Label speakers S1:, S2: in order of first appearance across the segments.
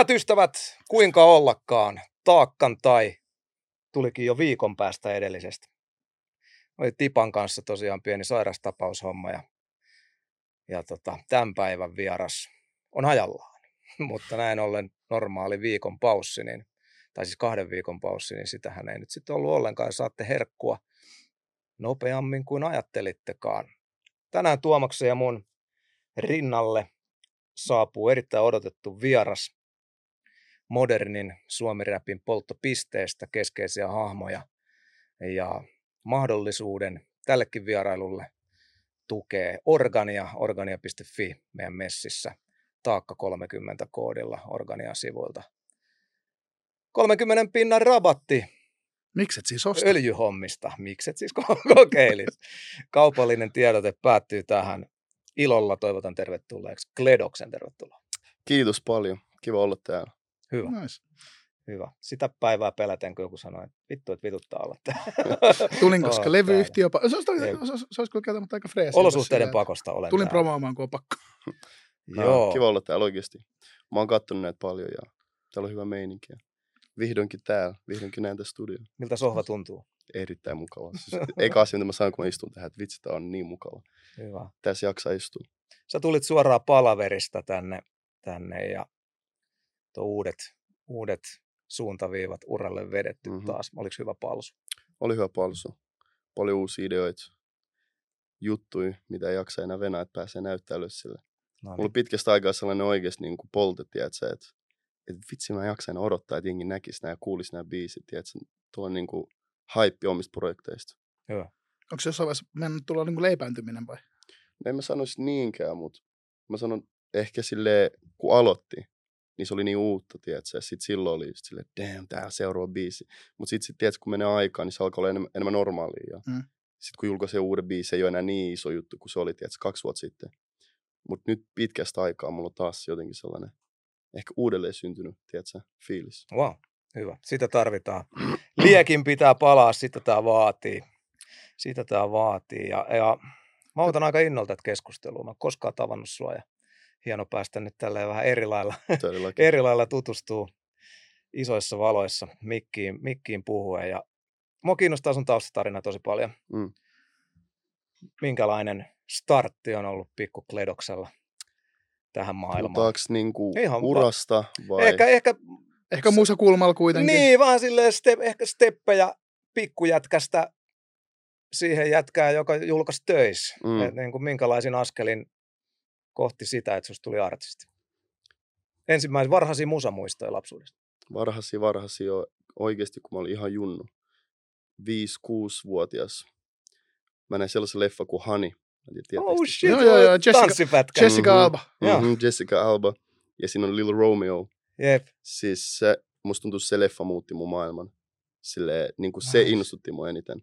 S1: Hyvät ystävät, kuinka ollakaan, taakkan tai tulikin jo viikon päästä edellisestä. Oli Tipan kanssa tosiaan pieni sairastapaushomma ja, ja tota, tämän päivän vieras on ajallaan. Mutta näin ollen normaali viikon paussi, niin, tai siis kahden viikon paussi, niin sitähän ei nyt sitten ollut ollenkaan. Saatte herkkua nopeammin kuin ajattelittekaan. Tänään Tuomaksen ja mun rinnalle saapuu erittäin odotettu vieras modernin suomiräpin polttopisteestä keskeisiä hahmoja ja mahdollisuuden tällekin vierailulle tukee Organia, organia.fi meidän messissä taakka 30 koodilla Organia-sivuilta. 30 pinnan rabatti
S2: Mikset siis osta?
S1: öljyhommista. Mikset siis kokeilis. Kaupallinen tiedote päättyy tähän. Ilolla toivotan tervetulleeksi Kledoksen tervetuloa.
S3: Kiitos paljon. Kiva olla täällä.
S1: Hyvä,
S2: Nice.
S1: hyvä. Sitä päivää peläten, kun joku sanoi, että vittu, että vituttaa olla täällä.
S2: Tulin, koska levyyhtiö... pa- Se olisi, se olisi, se olisi kyllä aika freesi.
S1: Olosuhteiden
S2: silleen,
S1: pakosta olen
S2: Tulin
S1: täällä.
S2: promoomaan, kun on pakko.
S1: Joo.
S3: Kiva olla täällä oikeasti. Mä oon kattonut näitä paljon ja täällä on hyvä meininki. ja Vihdoinkin täällä. Vihdoinkin näin tässä studio.
S1: Miltä sohva tuntuu?
S3: Erittäin mukava. Siis eka asia, mitä mä sanon, kun mä istun tähän, että vitsi, tää on niin mukava.
S1: Hyvä.
S3: Tässä jaksaa istua.
S1: Sä tulit suoraan palaverista tänne, tänne ja tuo uudet, uudet suuntaviivat uralle vedetty
S3: Mhm.
S1: mm-hmm. taas. Oliko hyvä palsu?
S3: Oli hyvä palsu. Paljon uusia ideoita. Juttui, mitä ei jaksa enää venää, että pääsee näyttämään sille.
S1: No
S3: Mulla oli pitkästä aikaa sellainen oikeasti niin kuin polte, tiedätkö, että, että vitsi mä jaksan enää odottaa, että jengi näkisi nämä ja kuulisi nämä biisit, tiedätkö, tuo on niin kuin haippi omista projekteista.
S1: Hyvä.
S2: Onko se jossain vaiheessa mennyt tulla niin leipääntyminen vai?
S3: No en mä sanoisi niinkään, mutta mä sanon ehkä sille kun aloitti, niin se oli niin uutta, tiedätkö, ja sit silloin oli just silleen, damn, tää seuraava biisi. Mutta sitten, sit, tiedätkö, kun menee aikaa, niin se alkaa olla enemmän, enemmän normaalia. Ja
S2: Mm.
S3: sitten kun julkaisee uuden biisin, ei ole enää niin iso juttu kuin se oli, tiedätkö, kaksi vuotta sitten. Mutta nyt pitkästä aikaa mulla on taas jotenkin sellainen, ehkä uudelleen syntynyt, tiedätkö, fiilis.
S1: Wow. Hyvä. Sitä tarvitaan. Liekin pitää palaa, sitä tämä vaatii. Sitä tämä vaatii. Ja, ja mä otan aika innolta tätä keskustelua. Mä oon koskaan tavannut sua ja hieno päästä nyt tälleen vähän eri lailla, eri lailla tutustuu isoissa valoissa mikkiin, mikkiin puhuen. Ja mua kiinnostaa sun taustatarina tosi paljon.
S3: Mm.
S1: Minkälainen startti on ollut pikku Kledoksella tähän maailmaan?
S3: Puhutaanko niinku
S1: Ihan va-
S3: urasta vai?
S1: Ehkä, ehkä
S2: Ehkä muussa kulmalla kuitenkin.
S1: Niin, vaan silleen step, ehkä steppejä pikkujätkästä siihen jätkään, joka julkaisi töissä.
S3: Mm.
S1: Mm. Et niin kuin minkälaisin askelin kohti sitä, että susta tuli artisti. Ensimmäisen varhaisia musamuistoja lapsuudesta.
S3: varhasi varhasi jo oikeasti, kun mä olin ihan junnu. 5-6-vuotias. Mä näin sellaisen leffa kuin tiedä,
S1: Oh shit,
S2: Joo, joo,
S1: joo,
S2: Jessica-
S1: tanssipätkä.
S2: Jessica
S3: Mhm.
S2: Alba.
S1: Joo.
S3: Mhm, Jessica Alba. Ja siinä on Little Romeo.
S1: Jep.
S3: Siis se, musta tuntuu, se leffa muutti mun maailman. Sille, niin kuin se
S1: Nice.
S3: innostutti mua eniten.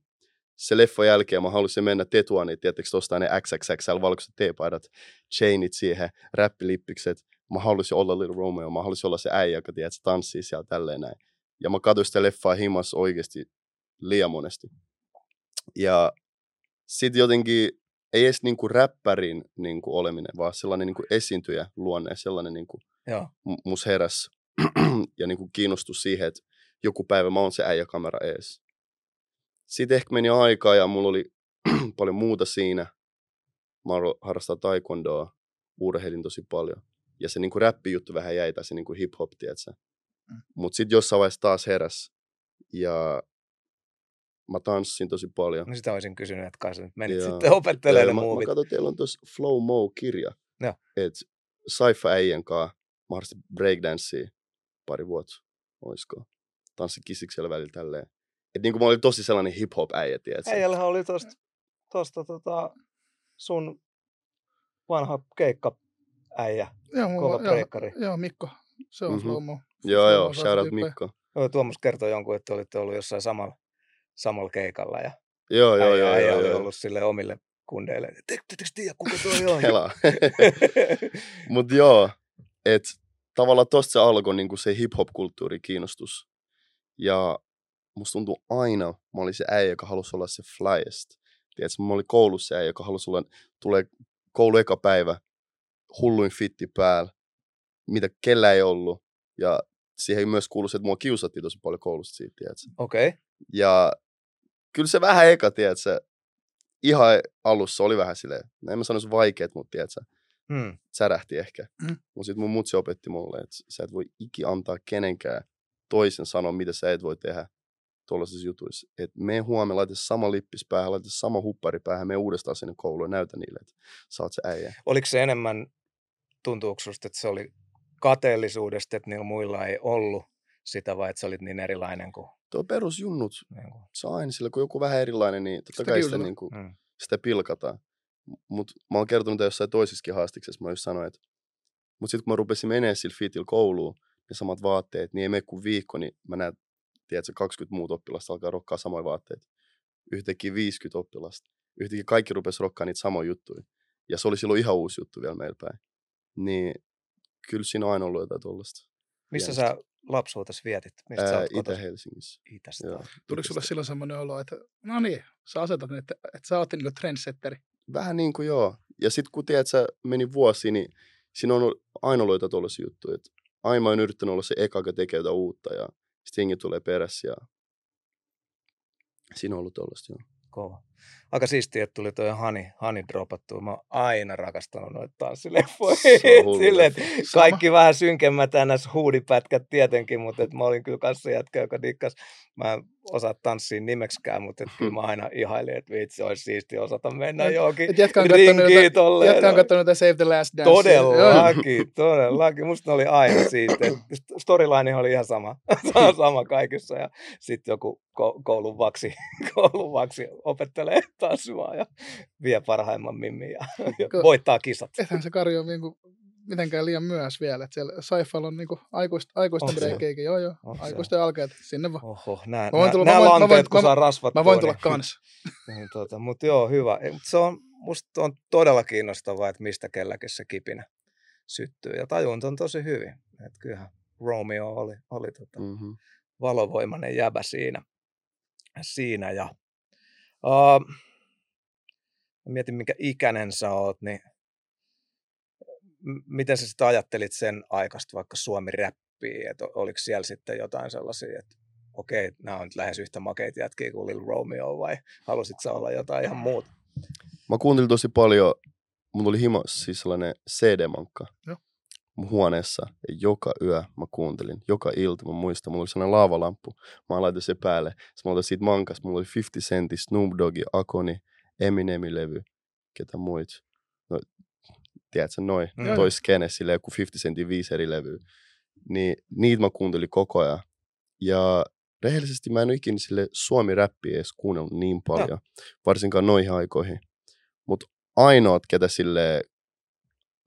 S3: Se leffa jälkeen mä halusin mennä Tetuaniin, tietysti ostaa ne XXXL valkoiset teepaidat, chainit siihen, räppilippikset. Mä halusin olla Little Romeo, mä halusin olla se äijä, joka tiedät, tanssii siellä tälleen näin. Ja mä katsoin sitä leffaa himas oikeasti liian monesti. Ja sit jotenkin, ei edes niinku räppärin niinku oleminen, vaan sellainen niinku esiintyjä luonne, sellainen niinku mus heräs ja niinku kiinnostus siihen, että joku päivä mä oon se äijä kamera ees. Sitten ehkä meni aikaa ja mulla oli paljon muuta siinä. Mä aloin harrastaa taekwondoa, urheilin tosi paljon. Ja se niinku räppijuttu vähän jäi, tai se niinku hip-hop, tiedätkö?
S2: Mm.
S3: Mut sitten jossain vaiheessa taas heräs. Ja mä tanssin tosi paljon.
S1: No sitä olisin kysynyt, että kai sä nyt menit
S3: Joo.
S1: sitten opettelemaan ne
S3: Joo, mä, mä
S1: muuvit.
S3: katsoin, teillä on tuossa Flow Mo-kirja.
S1: Joo.
S3: Että Saifa äijän kanssa mä harrastin breakdancea pari vuotta, oisko. Tanssin kisiksellä välillä tälleen. Et niinku mä olin tosi sellainen hip-hop äijä, tiedätkö?
S1: Äijällähän oli tosta, tosta tota, sun vanha keikka äijä,
S2: Joo,
S1: kova
S2: joo,
S1: breikkari.
S2: Joo, Mikko. Se on
S3: Mhm.
S2: mm-hmm. slow-mo.
S3: Joo, joo,
S2: Slow-mo saa
S3: shout out
S2: se tyyppi.
S3: Mikko.
S1: Joo, Tuomas kertoi jonkun, että olitte ollut jossain samalla, samalla keikalla ja
S3: Joo, joo,
S1: äijä,
S3: joo,
S1: äijä
S3: joo,
S1: oli
S3: joo.
S1: ollut sille omille kundeille. Ettekö tiedä, kuka toi on?
S3: Hela. Mut joo, et tavallaan tosta se alkoi niinku se hip-hop-kulttuuri kiinnostus. Ja musta tuntuu aina, mä olin se äijä, joka halusi olla se flyest. Tiedätkö, mä olin koulussa se äijä, joka halusi olla, tulee koulu eka päivä, hulluin fitti päällä, mitä kellä ei ollut. Ja siihen myös kuului se, että mua kiusattiin tosi paljon koulusta siitä, tiedätkö?
S1: Okei. Okay.
S3: Ja kyllä se vähän eka, tiedätkö, ihan alussa oli vähän silleen, no en mä sanoisi vaikeet, mutta tiedätkö,
S1: Hmm.
S3: särähti ehkä.
S2: Mm.
S3: Mm. Mutta sitten mun mutsi opetti mulle, että sä et voi iki antaa kenenkään toisen sanoa, mitä sä et voi tehdä tuollaisissa jutuissa. Et me huomenna laita sama lippis päähän, laita sama huppari päähän, me uudestaan sinne kouluun ja näytä niille, että sä oot se äijä.
S1: Oliko se enemmän, tuntuuko susta, että se oli kateellisuudesta, että niillä muilla ei ollut sitä, vai että sä olit niin erilainen kuin...
S3: Tuo perusjunnut,
S1: Niin kuin
S3: se on aina sillä, kun joku vähän erilainen, niin totta
S2: Sitä
S3: kai sitä, niin kuin,
S1: mm.
S3: sitä pilkataan. Mutta mä oon kertonut jossain toisissakin haastiksessa, mä just sanoin, että mutta sitten kun mä rupesin menemään sillä fitillä kouluun, ne samat vaatteet, niin ei mene kuin viikko, niin mä näen, tiedätkö, 20 muuta oppilasta alkaa rokkaa samoja vaatteita. Yhtäkkiä 50 oppilasta. Yhtäkkiä kaikki rupesi rokkaa niitä samoja juttuja. Ja se oli silloin ihan uusi juttu vielä meillä päin. Niin kyllä siinä on aina ollut jotain tuollaista.
S1: Missä sä lapsuutesi vietit? Mistä sä
S3: Ää? Itä-Helsingissä.
S1: Itästä.
S3: Joo.
S2: Tuliko sulle silloin semmoinen olo, että no niin, sä asetat, että, että sä oot niinku trendsetteri.
S3: Vähän niin kuin joo. Ja sitten kun tiedät, sä meni vuosi, niin siinä on aina ollut jotain tuollaisia juttuja. Että aina mä oon yrittänyt olla se eka, joka tekee jotain uutta ja jengi tulee perässä ja siinä on ollut tuollaista joo.
S1: Kova. Aika siistiä, että tuli toi Hani, Hani dropattua. Mä oon aina rakastanut noita tanssileffoja. Silleen, kaikki vähän synkemmät ns. huudipätkät tietenkin, mutta et mä olin kyllä kanssa jätkä, joka dikkas. Mä en osaa tanssia nimeksikään, mutta et kyllä mä aina ihailin, että vitsi, olisi siistiä osata mennä
S2: Et-
S1: johonkin
S2: Et jätkä on kattonut,
S1: rinkiin tolleen.
S2: jätkä on
S1: no.
S2: jotain Save the Last Dance.
S1: Todellakin, todellakin. Musta ne oli aina siistiä. Storyline oli ihan sama, sama kaikissa. Ja sitten joku ko- koulun vaksi, koulun vaksi opettelee tanssimaan ja vie parhaimman mimmin ja, ja
S2: Ko-
S1: voittaa kisat.
S2: Ethän se Kari on niinku mitenkään liian myöhässä vielä. Että siellä Saifalla on niinku aikuist, aikuisten breikeikin. Joo, joo.
S1: Se?
S2: Aikuisten alkeet. Sinne vaan.
S1: Oho, nämä,
S2: Mä voin tulla-
S1: nämä
S2: mä voin- mä
S1: lanteet,
S2: voin-
S1: kun
S2: mä-
S1: saa rasvattua.
S2: Mä voin tulla
S1: niin-
S2: kans.
S1: Niin, tota, mutta joo, hyvä. Ei, mut Se on, musta on todella kiinnostavaa, että mistä kelläkin se kipinä syttyy. Ja tajun on tosi hyvin. Et kyllähän Romeo oli, oli tota,
S3: Mm-hmm.
S1: valovoimainen jäbä siinä. siinä ja, uh, mietin, minkä ikäinen sä oot, niin miten sä sitten ajattelit sen aikaista vaikka Suomi-räppiä, että oliko siellä sitten jotain sellaisia, että okei, nämä on nyt lähes yhtä makeita jätkiä kuin Lil Romeo, vai halusit sä olla jotain ihan muuta?
S3: Mä kuuntelin tosi paljon, mulla oli himo, siis sellainen CD-mankka
S2: Joo.
S3: Huoneessa. Ja joka yö mä kuuntelin, joka ilta mä muistan, mulla oli sellainen laavalamppu. Mä laitan se päälle. Sitten mä otan siitä mankasta, mulla oli 50 Centin, Snoop Doggi, Akoni, Eminemin levy, ketä muit. No, tiedätkö, noin,
S1: Mm.
S3: toi skene, sille joku 50 Centin viisi eri levyä. Niin niitä mä kuuntelin koko ajan. Ja rehellisesti mä en ole ikinä sille suomi-räppiä edes kuunnellut niin paljon, varsinkaan noihin aikoihin. Mutta ainoat, ketä sille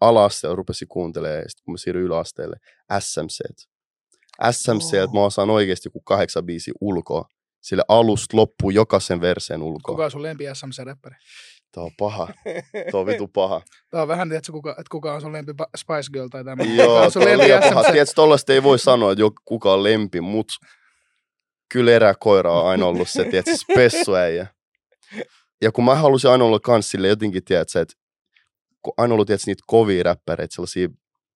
S3: ala-asteella rupesi kuuntelemaan, sit kun mä siirryin yläasteelle, SMC. SMC,
S1: Oh.
S3: mä osaan oikeasti joku kahdeksan biisi ulkoa. Sille alusta loppuu jokaisen verseen ulkoa.
S2: Kuka on sun lempi SMC-räppäri?
S3: Tää on paha. Tää on vitu paha.
S2: Tää on vähän, tiedätkö, kuka, että kuka on sun lempi Spice Girl tai tämä.
S3: Joo,
S2: on sun
S3: on
S2: lempi
S3: liian paha. Tiedätkö, tollaista ei voi sanoa, että joku- kuka on lempi, mut kyllä eräkoira on aina ollut se, tiedätkö, spessuäijä. Ja kun mä halusin aina olla kans sille jotenkin, tiedätkö, että aina ollut, tiedätkö, niitä kovia räppäreitä, sellaisia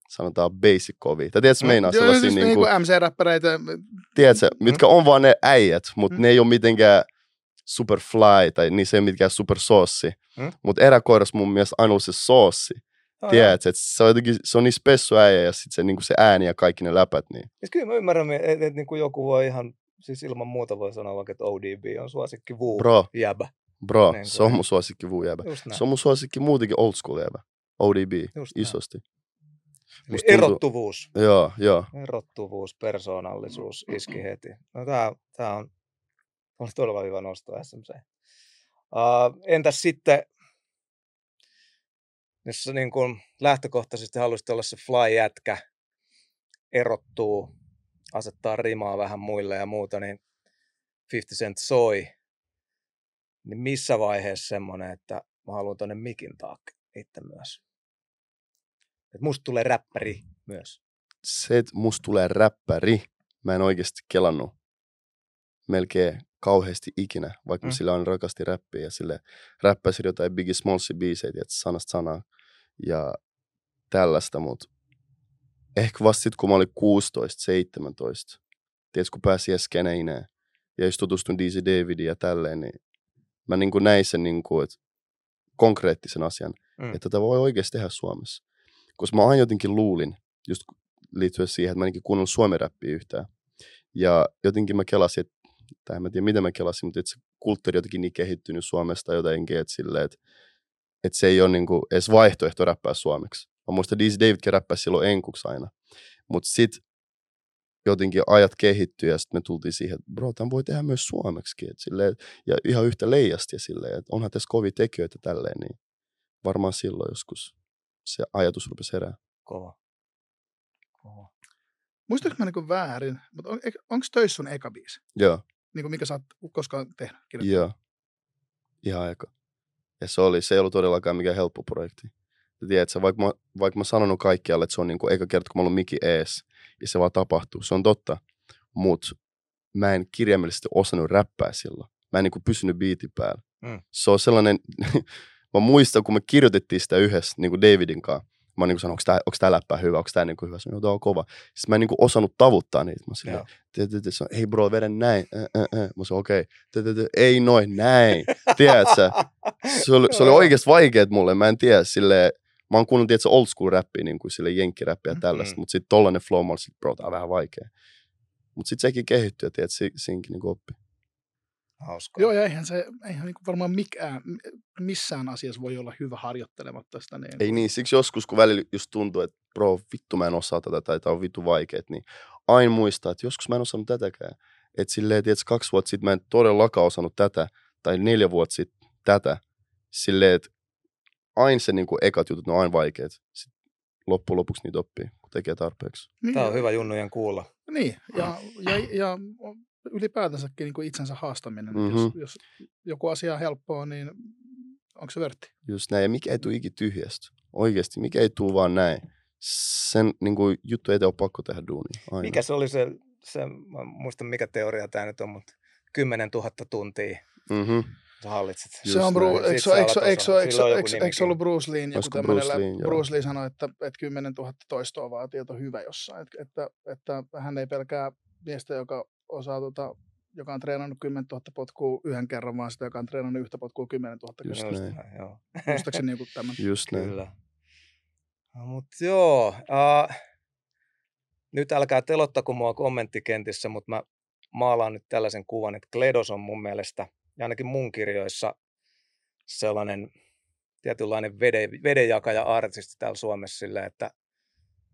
S3: sanotaan basic kovia. Tai tiedätkö,
S1: Mm,
S3: meinaa
S2: Joo,
S3: sellaisia,
S2: siis
S3: niin
S2: niinku
S3: kuin,
S2: MC-räppäreitä.
S3: tiedätkö, mitkä on vaan ne äijät, mutta
S2: Mm.
S3: ne ei ole mitenkään super fly tai niissä ei ole mitkään super soossi.
S1: Mm.
S3: Mutta eräkoiras mun mielestä aina se soossi.
S1: Oh,
S3: Tiedätkö, että se on jotenkin, se on niin spessu äijä ja sitten se, niin se ääni ja kaikki ne läpät, niin
S1: Siis kyllä mä ymmärrän, että et, et, niin joku voi ihan, siis ilman muuta voi sanoa vaikka, että ODB on suosikki vuu
S3: bro,
S1: jäbä.
S3: Bro,
S1: Niin
S3: se on mun suosikki vuu jäbä. Se on mun suosikki muutenkin old school jäbä. ODB,
S1: Just
S3: isosti. Tuntuu-
S1: erottuvuus.
S3: Joo, joo.
S1: Erottuvuus, persoonallisuus iski heti. No tää, tää on, on todella hyvä nosto SMC. Uh, entäs sitten, jos sä niin kun lähtökohtaisesti haluaisit olla se fly-jätkä, erottuu, asettaa rimaa vähän muille ja muuta, niin 50 Cent soi, niin missä vaiheessa semmoinen, että mä haluan tonne mikin taakse itse myös? Et musta tulee räppäri myös.
S3: Se, että musta tulee räppäri, mä en oikeasti kelannut melkein kauheasti ikinä, vaikka
S1: Mm.
S3: sillä on rakasti räppiä ja sille räppäsi jotain Biggie Smallsi biisejä, että sanasta sanaa ja tällaista, mutta ehkä vasta sitten, kun mä olin 16, 17, tiedätkö, kun pääsi siihen skeneineen ja just tutustuin DC Davidiin ja tälleen, niin mä niin kuin näin sen niin kuin, että konkreettisen asian,
S1: Mm.
S3: että tätä voi oikeasti tehdä Suomessa. Koska mä aina jotenkin luulin, just liittyen siihen, että mä ainakin kuunnellut suomi-räppiä yhtään. Ja jotenkin mä kelasin, että, tai en mä tiedä mitä mä kelasin, mutta että se kulttuuri jotenkin niin kehittynyt Suomesta jotenkin, että, silleen, että, että se ei ole niin kuin edes vaihtoehto räppää suomeksi. Mä muistan DC Davidkin räppäsi silloin enkuksi aina. Mutta sitten jotenkin ajat kehittyi ja sitten me tultiin siihen, että bro, tämän voi tehdä myös suomeksi. Et silleen, ja ihan yhtä leijasti ja silleen, että onhan tässä kovia tekijöitä tälleen, niin varmaan silloin joskus se ajatus rupesi herää.
S1: Kova. Kova.
S2: Muistatko mä niinku väärin, mutta on, onko töissä sun eka biisi?
S3: Joo,
S2: Niinku mikä sä oot koskaan tehnyt? kirjoittanut?
S3: joo. Ihan aika. Ja se, oli, se ei ollut todellakaan mikään helppo projekti. Ja tiedätkö, vaikka mä, vaikka mä sanonut kaikkialle, että se on niin kuin eka kerta, kun mä ollut miki ees, ja se vaan tapahtuu. Se on totta. Mutta mä en kirjaimellisesti osannut räppää silloin. Mä en niin kuin pysynyt biitin päällä.
S1: Mm.
S3: Se on sellainen, mä muistan, kun me kirjoitettiin sitä yhdessä niin kuin Davidin kanssa. Mä niin sanoin, onko tää, onko tää läppä hyvä, onko tää niin kuin hyvä. Sanoin, tää on kova. Sitten mä en niin kuin osannut tavuttaa niitä. Mä silleen, se on, hei bro, vedä näin. Mä sanoin, okei, okay. ei noin, näin. Tiedätkö? Se oli, se oli oikeasti vaikeet mulle, mä en tiedä, sille mä oon kuunnellut, tiedätkö, old school rappia, niin kuin sille jenkkiräppiä ja tällaista,
S1: Mm.
S3: mutta sitten tollanen flow, mä olin sit, bro, tää on vähän vaikea. Mutta sitten sekin kehittyi, ja tiedätkö, si, siinkin niin oppi.
S1: Hauskaa.
S2: Joo, ja eihän se, eihän niinku varmaan mikään, missään asiassa voi olla hyvä harjoittelematta sitä. Niin
S3: Ei niin, siksi joskus, kun välillä just tuntuu, että bro, vittu mä en osaa tätä, tai tää on vittu vaikeet, niin aina muistaa, että joskus mä en osannut tätäkään. Että silleen, tiedätkö, kaksi vuotta sitten mä en todellakaan osannut tätä, tai neljä vuotta sitten tätä. Silleen, että aina se niin kuin ekat jutut, ne on aina vaikeet. Sitten loppujen lopuksi niitä oppii, kun tekee tarpeeksi.
S2: niin,
S1: Tämä on hyvä junnujen kuulla.
S2: Niin, ja, ja, ja ylipäätänsäkin niin kuin itsensä haastaminen. Mm-hmm. Jos, jos joku asia on helppoa, niin onko se vörtti?
S3: Just näin. Ja mikä ei tule ikin tyhjästä. Oikeasti, mikä ei tule vaan näin. Sen niin kuin, juttu ei ole pakko tehdä duunia. Aina.
S1: Mikä se oli se, se mä en muista mikä teoria tämä nyt on, mutta 10 000 tuntia
S3: Mm-hmm.
S1: Sä hallitset.
S2: Se
S3: Just
S2: on. Bru, eikö, eikö, eikö, eikö,
S1: joku
S2: eikö, eikö ollut Bruce Leen joku tämmöinen,
S3: Bruce Lee.
S2: Bruce Lee sanoi, että, että 10 000 toistoa vaatii, että on hyvä jossain. Että, että, että hän ei pelkää miestä, joka osaa tota, joka on treenannut 10 000 potkua yhden kerran, vaan sitä, joka on treenannut yhtä potkua 10 000
S3: Just
S2: kerran.
S3: näin.
S1: näin, joo.
S2: Muistaakseni niin tämän.
S3: Just näin.
S1: Kyllä. No, mutta joo, uh, nyt älkää telottako mua kommenttikentissä, mutta mä maalaan nyt tällaisen kuvan, että Kledos on mun mielestä, ja ainakin mun kirjoissa, sellainen tietynlainen vede, vedenjakaja-artisti täällä Suomessa silleen, että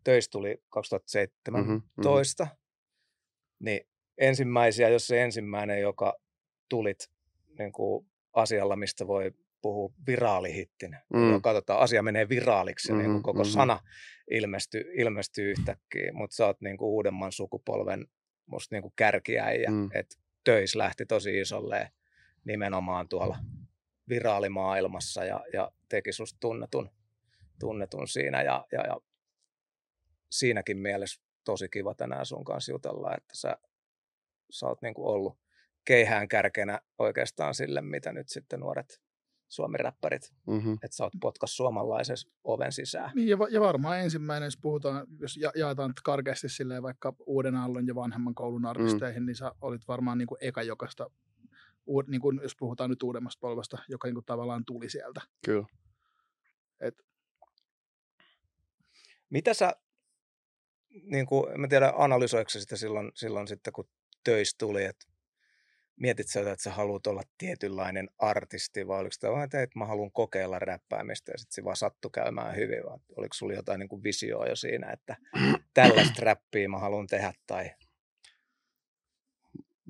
S1: töistä tuli 2017,
S3: Mhm,
S1: niin ensimmäisiä, jos se ensimmäinen, joka tulit niin kuin asialla, mistä voi puhua viraalihittinä.
S3: Mm.
S1: Katsotaan, asia menee viraaliksi, mm niin kuin koko
S3: mhm.
S1: sana ilmestyy, ilmestyy yhtäkkiä, mutta sä oot niin kuin uudemman sukupolven musta niin kuin kärkiäjä,
S3: Mm.
S1: mm. että töis lähti tosi isolle nimenomaan tuolla viraalimaailmassa ja, ja teki susta tunnetun, tunnetun siinä ja, ja, ja siinäkin mielessä tosi kiva tänään sun kanssa jutella, että sä, sä oot niin ollut keihään kärkenä oikeastaan sille, mitä nyt sitten nuoret suomiräppärit,
S3: Mhm.
S1: että sä oot potkas suomalaisen oven sisään.
S2: Niin, ja, va- ja varmaan ensimmäinen, jos puhutaan, jos ja, jaetaan karkeasti silleen vaikka uuden aallon ja vanhemman koulun artisteihin, mm. niin sä olit varmaan niin kuin eka jokaista, uud, niin kuin, jos puhutaan nyt uudemmasta polvesta, joka niin kuin tavallaan tuli sieltä.
S3: Kyllä.
S1: Mitä sä, niin kuin, en mä tiedä analysoiko sitä silloin, silloin sitten, kun töistä tuli, että mietit sä, että sä haluat olla tietynlainen artisti, vai oliko sitä vaan, että mä haluan kokeilla räppäämistä, ja sitten se vaan sattui käymään hyvin, vai oliko sulla jotain niin kuin visioa jo siinä, että tällaista räppiä mä haluan tehdä, tai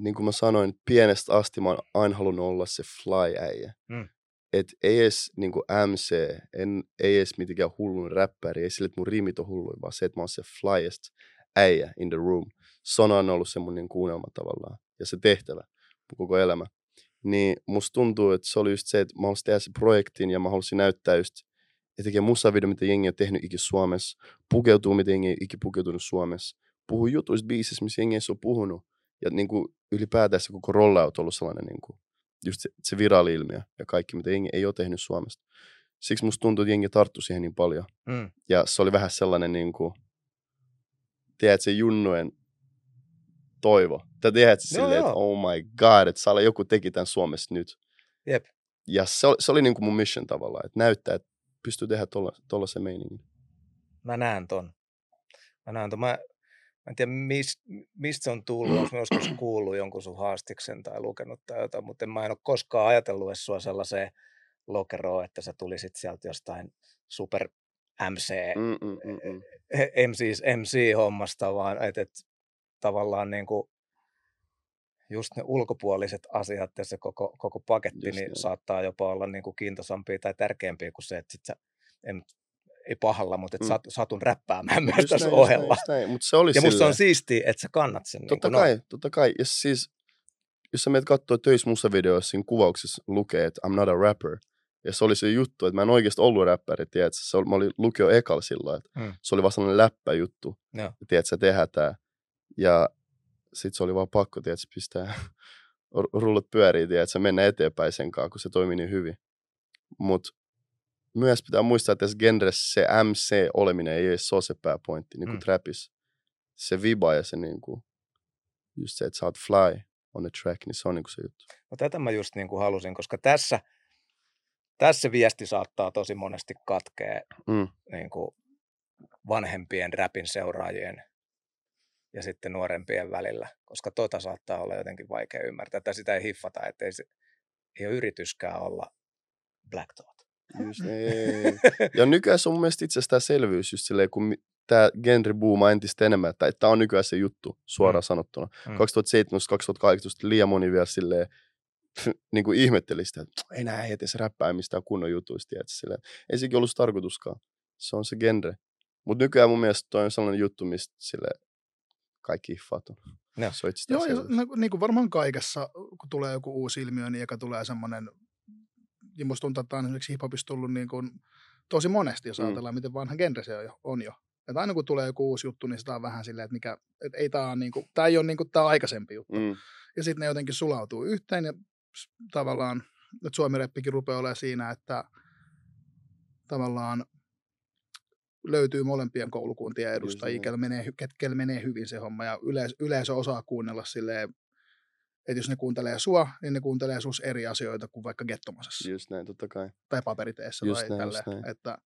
S3: niin kuin mä sanoin, pienestä asti mä oon aina halunnut olla se fly-äijä.
S1: Mm.
S3: Et ei edes niin kuin MC, en, ei edes mitenkään hullun räppäri, ei sille, että mun riimit on hulluja, vaan se, että mä oon se flyest äijä in the room. Se on aina ollut se mun niin kuunnelma tavallaan ja se tehtävä koko elämä. Niin musta tuntuu, että se oli just se, että mä haluaisin tehdä se projektin ja mä haluaisin näyttää just, että tekee musavideo, mitä jengi on tehnyt ikin Suomessa, pukeutuu, mitä jengi on ikin pukeutunut Suomessa, puhuu jutuista biisissä, missä jengi ei ole puhunut. Ja niin kuin ylipäätään se koko rollout on ollut sellainen niin kuin, just se, se viraali-ilmiö ja kaikki, mitä jengi ei ole tehnyt Suomesta. Siksi musta tuntuu, että jengi tarttui siihen niin paljon.
S1: mm,
S3: Ja se oli vähän sellainen, niin kuin, tiedät se junnujen toivo. Tai tiedät
S1: Joo,
S3: silleen, että oh my god, että Sala joku teki tämän Suomessa nyt.
S1: Jep.
S3: Ja se, oli- se oli niin kuin mun mission tavallaan, että näyttää, että pystyy tehdä tuollaisen meiningin.
S1: Mä näen ton. Mä näen ton. Mä en tiedä, mist, mistä se on tullut. Onko joskus kuullut jonkun sun haastiksen tai lukenut tai jotain, mutta en mä en ole koskaan ajatellut edes sua sellaiseen lokeroon, että sä tulisit sieltä jostain super MC,
S3: Mm, mm, mm, mm.
S1: MC, MC-hommasta, vaan että et, tavallaan niin kuin just ne ulkopuoliset asiat ja se koko, koko paketti
S3: Just
S1: niin
S3: näin.
S1: saattaa jopa olla niin kuin kiintoisampia tai tärkeämpiä kuin se, että sit sä, en, ei pahalla, mutta että
S3: Mm.
S1: sat, satun räppäämään myös
S3: Just
S1: tässä
S3: näin, just näin,
S1: ohella.
S3: just näin. Mut se oli
S1: Ja musta on siistiä, että sä kannat sen.
S3: Totta
S1: niin
S3: kai, totta kai. Ja siis, jos sä menet katsoo töissä musavideoissa, siinä kuvauksessa lukee, että I'm not a rapper. Ja se oli se juttu, että mä en oikeasti ollut räppäri, tiedätkö? Se oli, mä olin lukio ekalla silloin, että
S1: Mm.
S3: se oli vaan sellainen läppäjuttu.
S1: Joo.
S3: Ja tiedätkö, tehdään tää. Ja sit se oli vaan pakko, tiedätkö, pistää rullat pyöriin, tiedätkö, mennä eteenpäin sen kanssa, kun se toimi niin hyvin. Mut myös pitää muistaa, että tässä genressä se MC-oleminen ei edes ole se pääpointti, niin kuin
S1: Mm.
S3: trapissa. Se viba ja se niinku, just se, että sä oot fly on the track, niin se on niinku se juttu.
S1: No tätä mä just niin kuin halusin, koska tässä, tässä viesti saattaa tosi monesti katkea
S3: Mm.
S1: niin kuin vanhempien räpin seuraajien ja sitten nuorempien välillä, koska tota saattaa olla jotenkin vaikea ymmärtää, tai sitä ei hiffata, että ei, se, ei ole yrityskään olla Black Thought.
S3: Just, ei. Ja nykyään se on mun mielestä itsestäänselvyys just silleen, kun tämä genre boomaa entistä enemmän, että tämä on nykyään se juttu, suoraan
S1: Mm.
S3: mm. sanottuna.
S1: Mm.
S3: Mm. 2017-2018 liian moni vielä silleen, niin kuin ihmetteli sitä, että ei nää edes räppää mistään kunnon jutuista, tiedätkö, silleen. Ei sekin ollut tarkoituskaan. Se on se genre. Mutta nykyään mun mielestä toi on sellainen juttu, mistä sille kaikki hiffat on.
S1: Joo.
S3: Se on
S2: Joo, ja no, niin kuin varmaan kaikessa, kun tulee joku uusi ilmiö, niin eka tulee semmoinen, ja musta tuntuu, että on esimerkiksi hiphopissa tullut niin kuin tosi monesti, jos
S3: Mm.
S2: ajatellaan, miten vanha genre se on jo. On jo. Että aina kun tulee joku uusi juttu, niin sitä on vähän silleen, että mikä, että ei tämä, on niin kuin, tämä ei ole niin kuin tämä aikaisempi juttu.
S3: Mm.
S2: Ja sitten ne jotenkin sulautuu yhteen ja tavallaan, että suomireppikin rupeaa olemaan siinä, että tavallaan löytyy molempien koulukuntien edustajia,
S3: näin.
S2: kellä menee, menee hyvin se homma ja yleisö, yleisö osaa kuunnella silleen, että jos ne kuuntelee sua, niin ne kuuntelee sus eri asioita kuin vaikka gettomasessa
S3: Just näin, totta kai.
S2: tai paperiteessä
S3: Just
S2: tai
S3: näin,
S2: tälleen.
S3: näin.
S2: Että,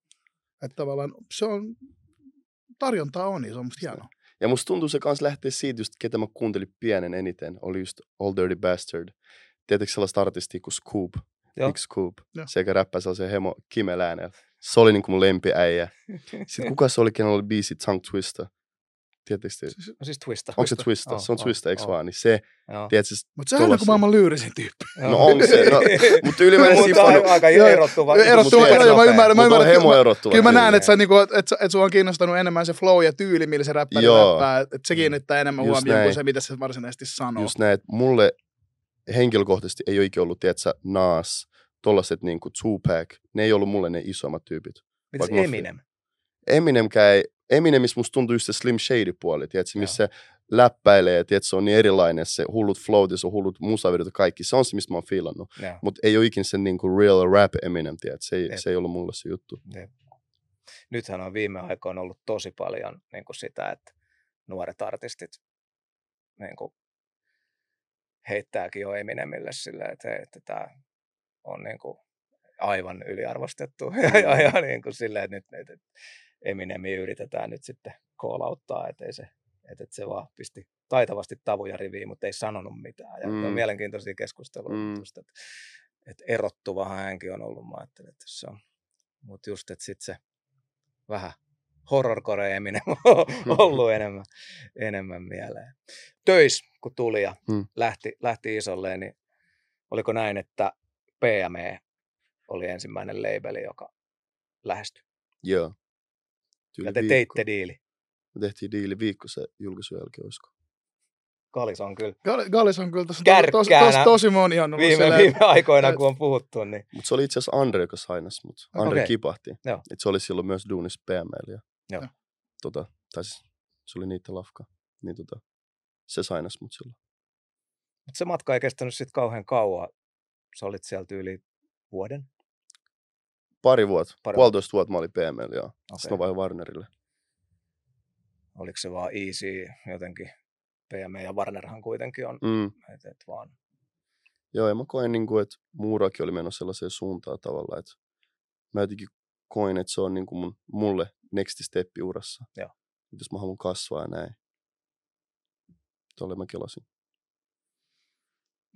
S2: että tavallaan se on, tarjontaa on, niin se on musta hienoa.
S3: Ja musta tuntuu se kans lähtee siitä just, ketä mä kuuntelin pienen eniten, oli just All Dirty Bastard. Tiedätkö sellaista artistia kuin Scoop?
S1: Joo.
S3: Big Scoop.
S2: Joo.
S3: Sekä räppää sellaisen hemo Kimel äänellä. Se oli niinku mun lempiäijä. Sitten kuka se oli, kenellä oli biisi Tongue Twister? Te?
S2: Siis,
S1: No siis Twista.
S3: Onko se
S2: Twista.
S1: Oo,
S3: Se on
S1: oo,
S3: Twister, eikö
S1: oo.
S3: vaan? Niin se, tiedätkö,
S2: mutta sehän on kuin
S3: Tulossa.
S2: maailman lyyrisin tyyppi.
S3: no on se. No, mutta ylimääräinen
S1: Mutta
S3: sifonu.
S1: aika, erottuva.
S2: erottuva,
S1: super
S2: joo, joo, mä ymmärrän, mä
S3: Mutta on
S2: ymmärrän,
S3: hemo
S2: kyllä mä-
S3: erottuva.
S2: Kyllä mä näen, että, sä, niinku, että, että, sua on kiinnostanut enemmän se flow ja tyyli, millä se räppäri räppää. Että se kiinnittää enemmän
S3: Just
S2: huomioon kuin se, mitä se varsinaisesti sanoo.
S3: Just näin, että mulle henkilökohtaisesti ei ole ikinä ollut, tiedätkö, Nas, tollaset niinku Tupac, ne ei ollut mulle ne isommat tyypit.
S1: Mitäs Eminem?
S3: Eminemkään ei, Eminemistä musta tuntuu just se Slim Shady puoli, tiedätkö, missä se läppäilee, tiedätkö, se on niin erilainen, se hullut flow, se on hullut musavideot ja kaikki, se on se, mistä mä oon fiilannut. Mutta ei ole ikinä se niinku real rap Eminem, tiedätkö, se ei,
S1: Jep.
S3: se ei ollut mulle se juttu.
S1: Jep. Nythän on viime aikoina ollut tosi paljon niin kuin sitä, että nuoret artistit niin kuin heittääkin jo Eminemille silleen, että, hei, että tämä on niin kuin aivan yliarvostettu. ja, ja, ja niin kuin silleen, että nyt että Eminemi yritetään nyt sitten koolauttaa, että, ei se, että, se vaan pisti taitavasti tavuja riviin, mutta ei sanonut mitään. Ja mm. on mielenkiintoisia keskusteluja.
S3: Mm.
S1: Mm. Just, että, että erottuvahan hänkin on ollut, mä ajattelin, että se on. Mutta just, että sitten se vähän horrorcore Eminem on ollut enemmän, enemmän mieleen. Töis, kun tuli ja
S3: Mm.
S1: lähti, lähti isolleen, niin oliko näin, että PME oli ensimmäinen labeli, joka lähestyi.
S3: Joo. Tyyli
S1: Ja te
S3: viikko.
S1: teitte diili.
S3: Me tehtiin diili viikko se julkaisun jälkeen, olisiko?
S1: Kalis on kyllä
S2: Gal- Gallis on kyllä tosi, tosi, tosi,
S1: Kärkkäänä
S2: tosi, moni on
S1: viime, viime aikoina, kun on puhuttu, niin
S3: Mutta se oli itse asiassa Andre, joka sainas mut. Andre
S1: Okei.
S3: okay. kipahti.
S1: Joo.
S3: Et se oli silloin myös duunis PML. Ja,
S1: Joo.
S3: Tota, tai siis, se oli niitä lafka. Niin tota, se sainas mut silloin.
S1: Mutta se matka ei kestänyt sitten kauhean kauan. Sä olit sieltä yli vuoden.
S3: Pari vuotta,
S1: Pari
S3: puolitoista vuotta mä olin PML, joo. Okay. Sitten mä Warnerille.
S1: oliko se vaan easy jotenkin. PME ja Warnerhan kuitenkin on,
S3: Mm.
S1: et, et vaan.
S3: Joo, ja mä koen, niin kuin, että muurakin oli menossa sellaiseen suuntaan tavalla, että mä jotenkin koin, että se on niin kuin mun, mulle next steppi urassa.
S1: Joo.
S3: Jos mä haluan kasvaa ja näin. Tuolle mä kelasin.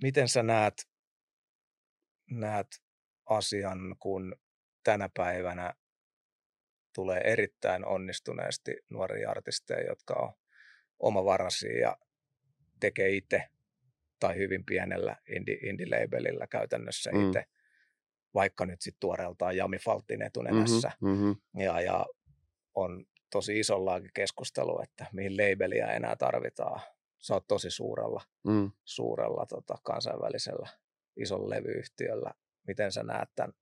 S1: Miten sä näet, näet asian, kun tänä päivänä tulee erittäin onnistuneesti nuoria artisteja, jotka on omavaraisia ja tekee itse tai hyvin pienellä indie, indie-labelillä käytännössä
S3: Mm.
S1: itse, vaikka nyt sitten tuoreeltaan Jami Faltin etunenässä.
S3: Mm-hmm.
S1: Ja, ja on tosi isollaakin keskustelu, että mihin labeliä enää tarvitaan. Sä oot tosi suurella,
S3: Mm.
S1: suurella tota, kansainvälisellä isolla levyyhtiöllä. Miten sä näet tämän?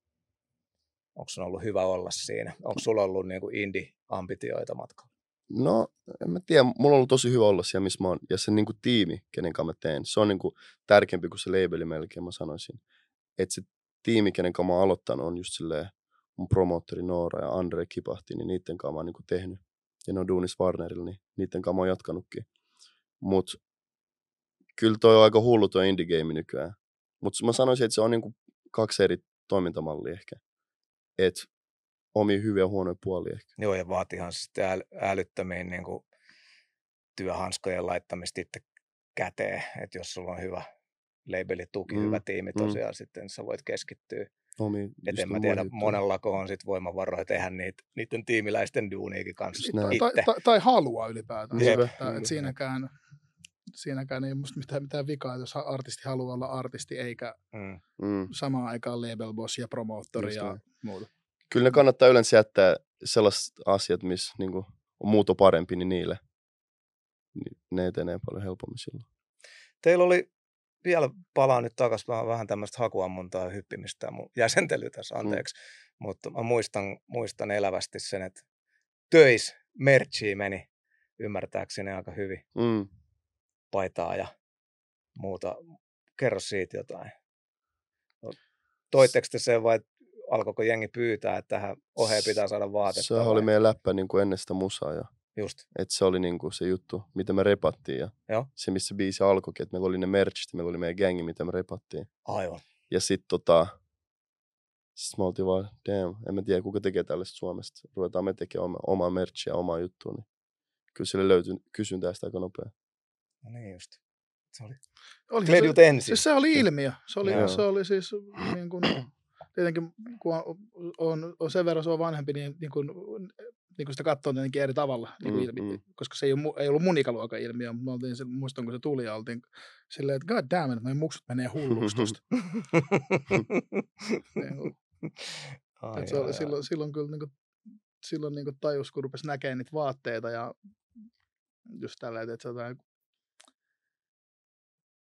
S1: Onko sun ollut hyvä olla siinä? Onko sulla ollut niin kuin indie-ambitioita matkalla?
S3: No, en mä tiedä. Mulla on ollut tosi hyvä olla siellä, missä mä oon. Ja se niin kuin tiimi, kenen kanssa mä teen, se on niin kuin tärkeämpi kuin se labeli melkein, mä sanoisin. Että se tiimi, kenen kanssa mä oon aloittanut, on just silleen mun promoottori Noora ja Andre Kipahti, niin niiden kanssa mä oon niin kuin tehnyt. Ja ne on duunis Warnerilla, niin niiden kanssa mä oon jatkanutkin. Mut kyllä toi on aika hullu toi indie game nykyään. Mutta mä sanoisin, että se on niin kuin kaksi eri toimintamallia ehkä. Et omia hyviä ja huonoja puolia ehkä.
S1: Joo, ja vaatihan sitten äly, älyttömiin niin kuin työhanskojen laittamista itse käteen. Että jos sulla on hyvä labelituki,
S3: Mm,
S1: mm, hyvä tiimi
S3: mm.
S1: tosiaan, sitten sä voit keskittyä.
S3: Omia,
S1: Et en mä tiedä,
S3: juttuihin.
S1: monellako on sit voimavaroja tehdä niitä, niiden tiimiläisten duuniikin kanssa.
S2: Tai, tai, tai halua ylipäätään.
S1: Jep.
S2: Että, että siinäkään, siinäkään ei musta mitään, mitään vikaa, jos artisti haluaa olla artisti, eikä
S1: Mm.
S3: Mm.
S2: samaan aikaan label boss ja promoottori ja muuta.
S3: Kyllä ne kannattaa yleensä jättää sellaiset asiat, missä niin kuin, on muuto parempi, niin niille. Ne etenee paljon helpommin silloin.
S1: Teillä oli, vielä palaan nyt takaisin vähän, vähän tämmöistä hakuammuntaa ja hyppimistä ja mun jäsentely tässä, anteeksi. Mm. Mutta mä muistan, muistan elävästi sen, että töis merchiin meni ymmärtääkseni aika hyvin
S3: Mm.
S1: Paitaa ja muuta. Kerro siitä jotain. No, Toitteko te sen vai alkoiko jengi pyytää, että tähän oheen pitää saada vaatetta?
S3: Se
S1: vai?
S3: oli meidän läppä niin kuin ennen sitä musaa. Ja,
S1: Just,
S3: et se oli niin kuin se juttu, mitä me repattiin. Ja
S1: Joo.
S3: se, missä biisi alkoikin, että meillä oli ne merchit, meillä oli meidän gängi, mitä me repattiin.
S1: aivan.
S3: Ja sitten tota, sit me oltiin vaan, damn, en mä tiedä kuka tekee tällaista Suomesta. Ruvetaan me tekemään oma, omaa merchia, omaa juttua. Niin kyllä sille löytyi kysyntää sitä aika nopea.
S1: No niin just. Se oli
S2: Oli
S1: Kledut
S2: se,
S1: ensin.
S2: siis se oli ilmiö. Se oli,
S3: Joo.
S2: se oli siis niin kuin, tietenkin kun on, on, on sen verran se on vanhempi, niin, niin kuin, niin kuin sitä katsoo tietenkin eri tavalla, niin kuin
S3: Mm,
S2: ilmi,
S3: mm.
S2: koska se ei, ole, ei ollut mun ikäluokan ilmiö, mutta oltiin, se, muistan kun se tuli ja oltiin silleen, että god damn it, noin muksut menee hulluksi tosta. Niin
S1: ai,
S2: Et se oli,
S1: ai,
S2: silloin, silloin kyllä niin kuin, silloin niin kuin tajus, kun rupesi näkemään niitä vaatteita ja just tällä, että se jotain,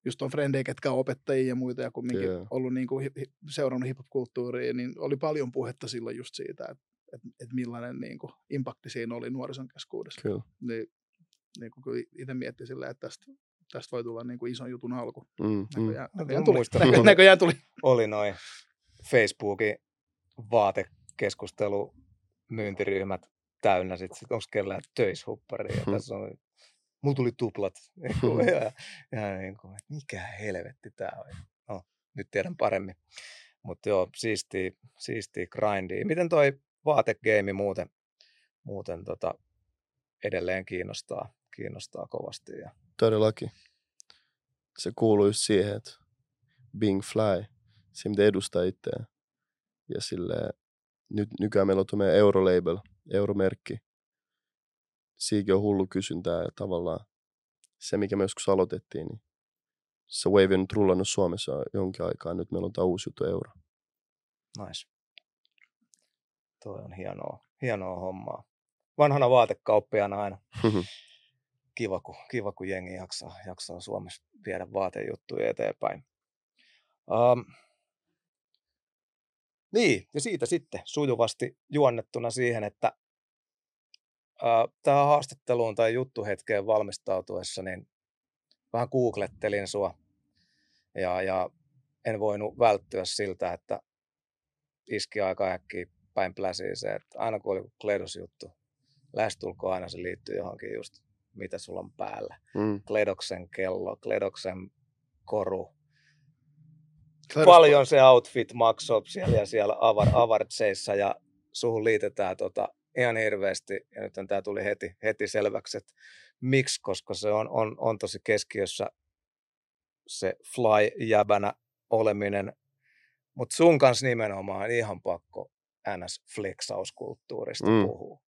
S2: just on frendejä, ketkä on opettajia ja muita ja kumminkin yeah. ollut niin kuin, hi, hi, seurannut hip-hop-kulttuuria, niin oli paljon puhetta silloin just siitä, että, että, että millainen niin kuin, impakti siinä oli nuorison keskuudessa.
S3: Kyllä.
S2: Niin, niin kuin kyllä itse mietti silleen, että tästä, tästä voi tulla niin kuin ison jutun alku.
S3: Mm, mm.
S2: Näköjään,
S1: No,
S2: näköjään
S1: mä
S2: tuli.
S1: muistan,
S2: Näkö,
S1: kun-
S2: näköjään tuli.
S1: oli noin Facebookin vaatekeskustelu myyntiryhmät täynnä. Sitten sit, onko kellään töishupparia. Ja
S3: Hmm.
S1: tässä on, mulla tuli tuplat. Niin
S3: Hmm.
S1: ja, ja niin kuin, että mikä helvetti tämä on. No, nyt tiedän paremmin. Mutta joo, siistiä, siistiä grindia. Miten toi vaategeimi muuten, muuten tota, edelleen kiinnostaa, kiinnostaa kovasti? Ja,
S3: Todellakin. Se kuuluu just siihen, että being fly, se mitä edustaa itseään. Ja sille nyt nykyään meillä on tuo meidän Eurolabel, euromerkki. Siikin on hullu kysyntää ja tavallaan se, mikä me joskus aloitettiin, niin se wave on nyt rullannut Suomessa jonkin aikaa. Nyt meillä on tämä uusi juttu euro.
S1: nice. Toi on hienoa, hienoa hommaa. Vanhana vaatekauppiaana aina kiva, kun, kiva, kun jengi jaksaa, jaksaa Suomessa viedä vaatejuttuja eteenpäin. Um, niin, ja siitä sitten sujuvasti juonnettuna siihen, että tähän haastatteluun tai juttuhetkeen valmistautuessa, niin vähän googlettelin sua ja, ja en voinut välttyä siltä, että iski aika äkkiä päin pläsiin se, että aina kun oli Kledos juttu, lähestulkoon aina se liittyy johonkin just mitä sulla on päällä.
S3: Mm.
S1: Kledoksen kello, Kledoksen koru.
S2: Kledus-
S1: Paljon se outfit maksoi siellä ja siellä avar, avartseissa ja suhun liitetään tota ihan hirveästi. Ja nyt tämä tuli heti, heti selväksi, että miksi, koska se on, on, on tosi keskiössä se fly-jäbänä oleminen. Mutta sun kanssa nimenomaan ihan pakko NS-flexauskulttuurista
S3: Mm.
S1: puhua.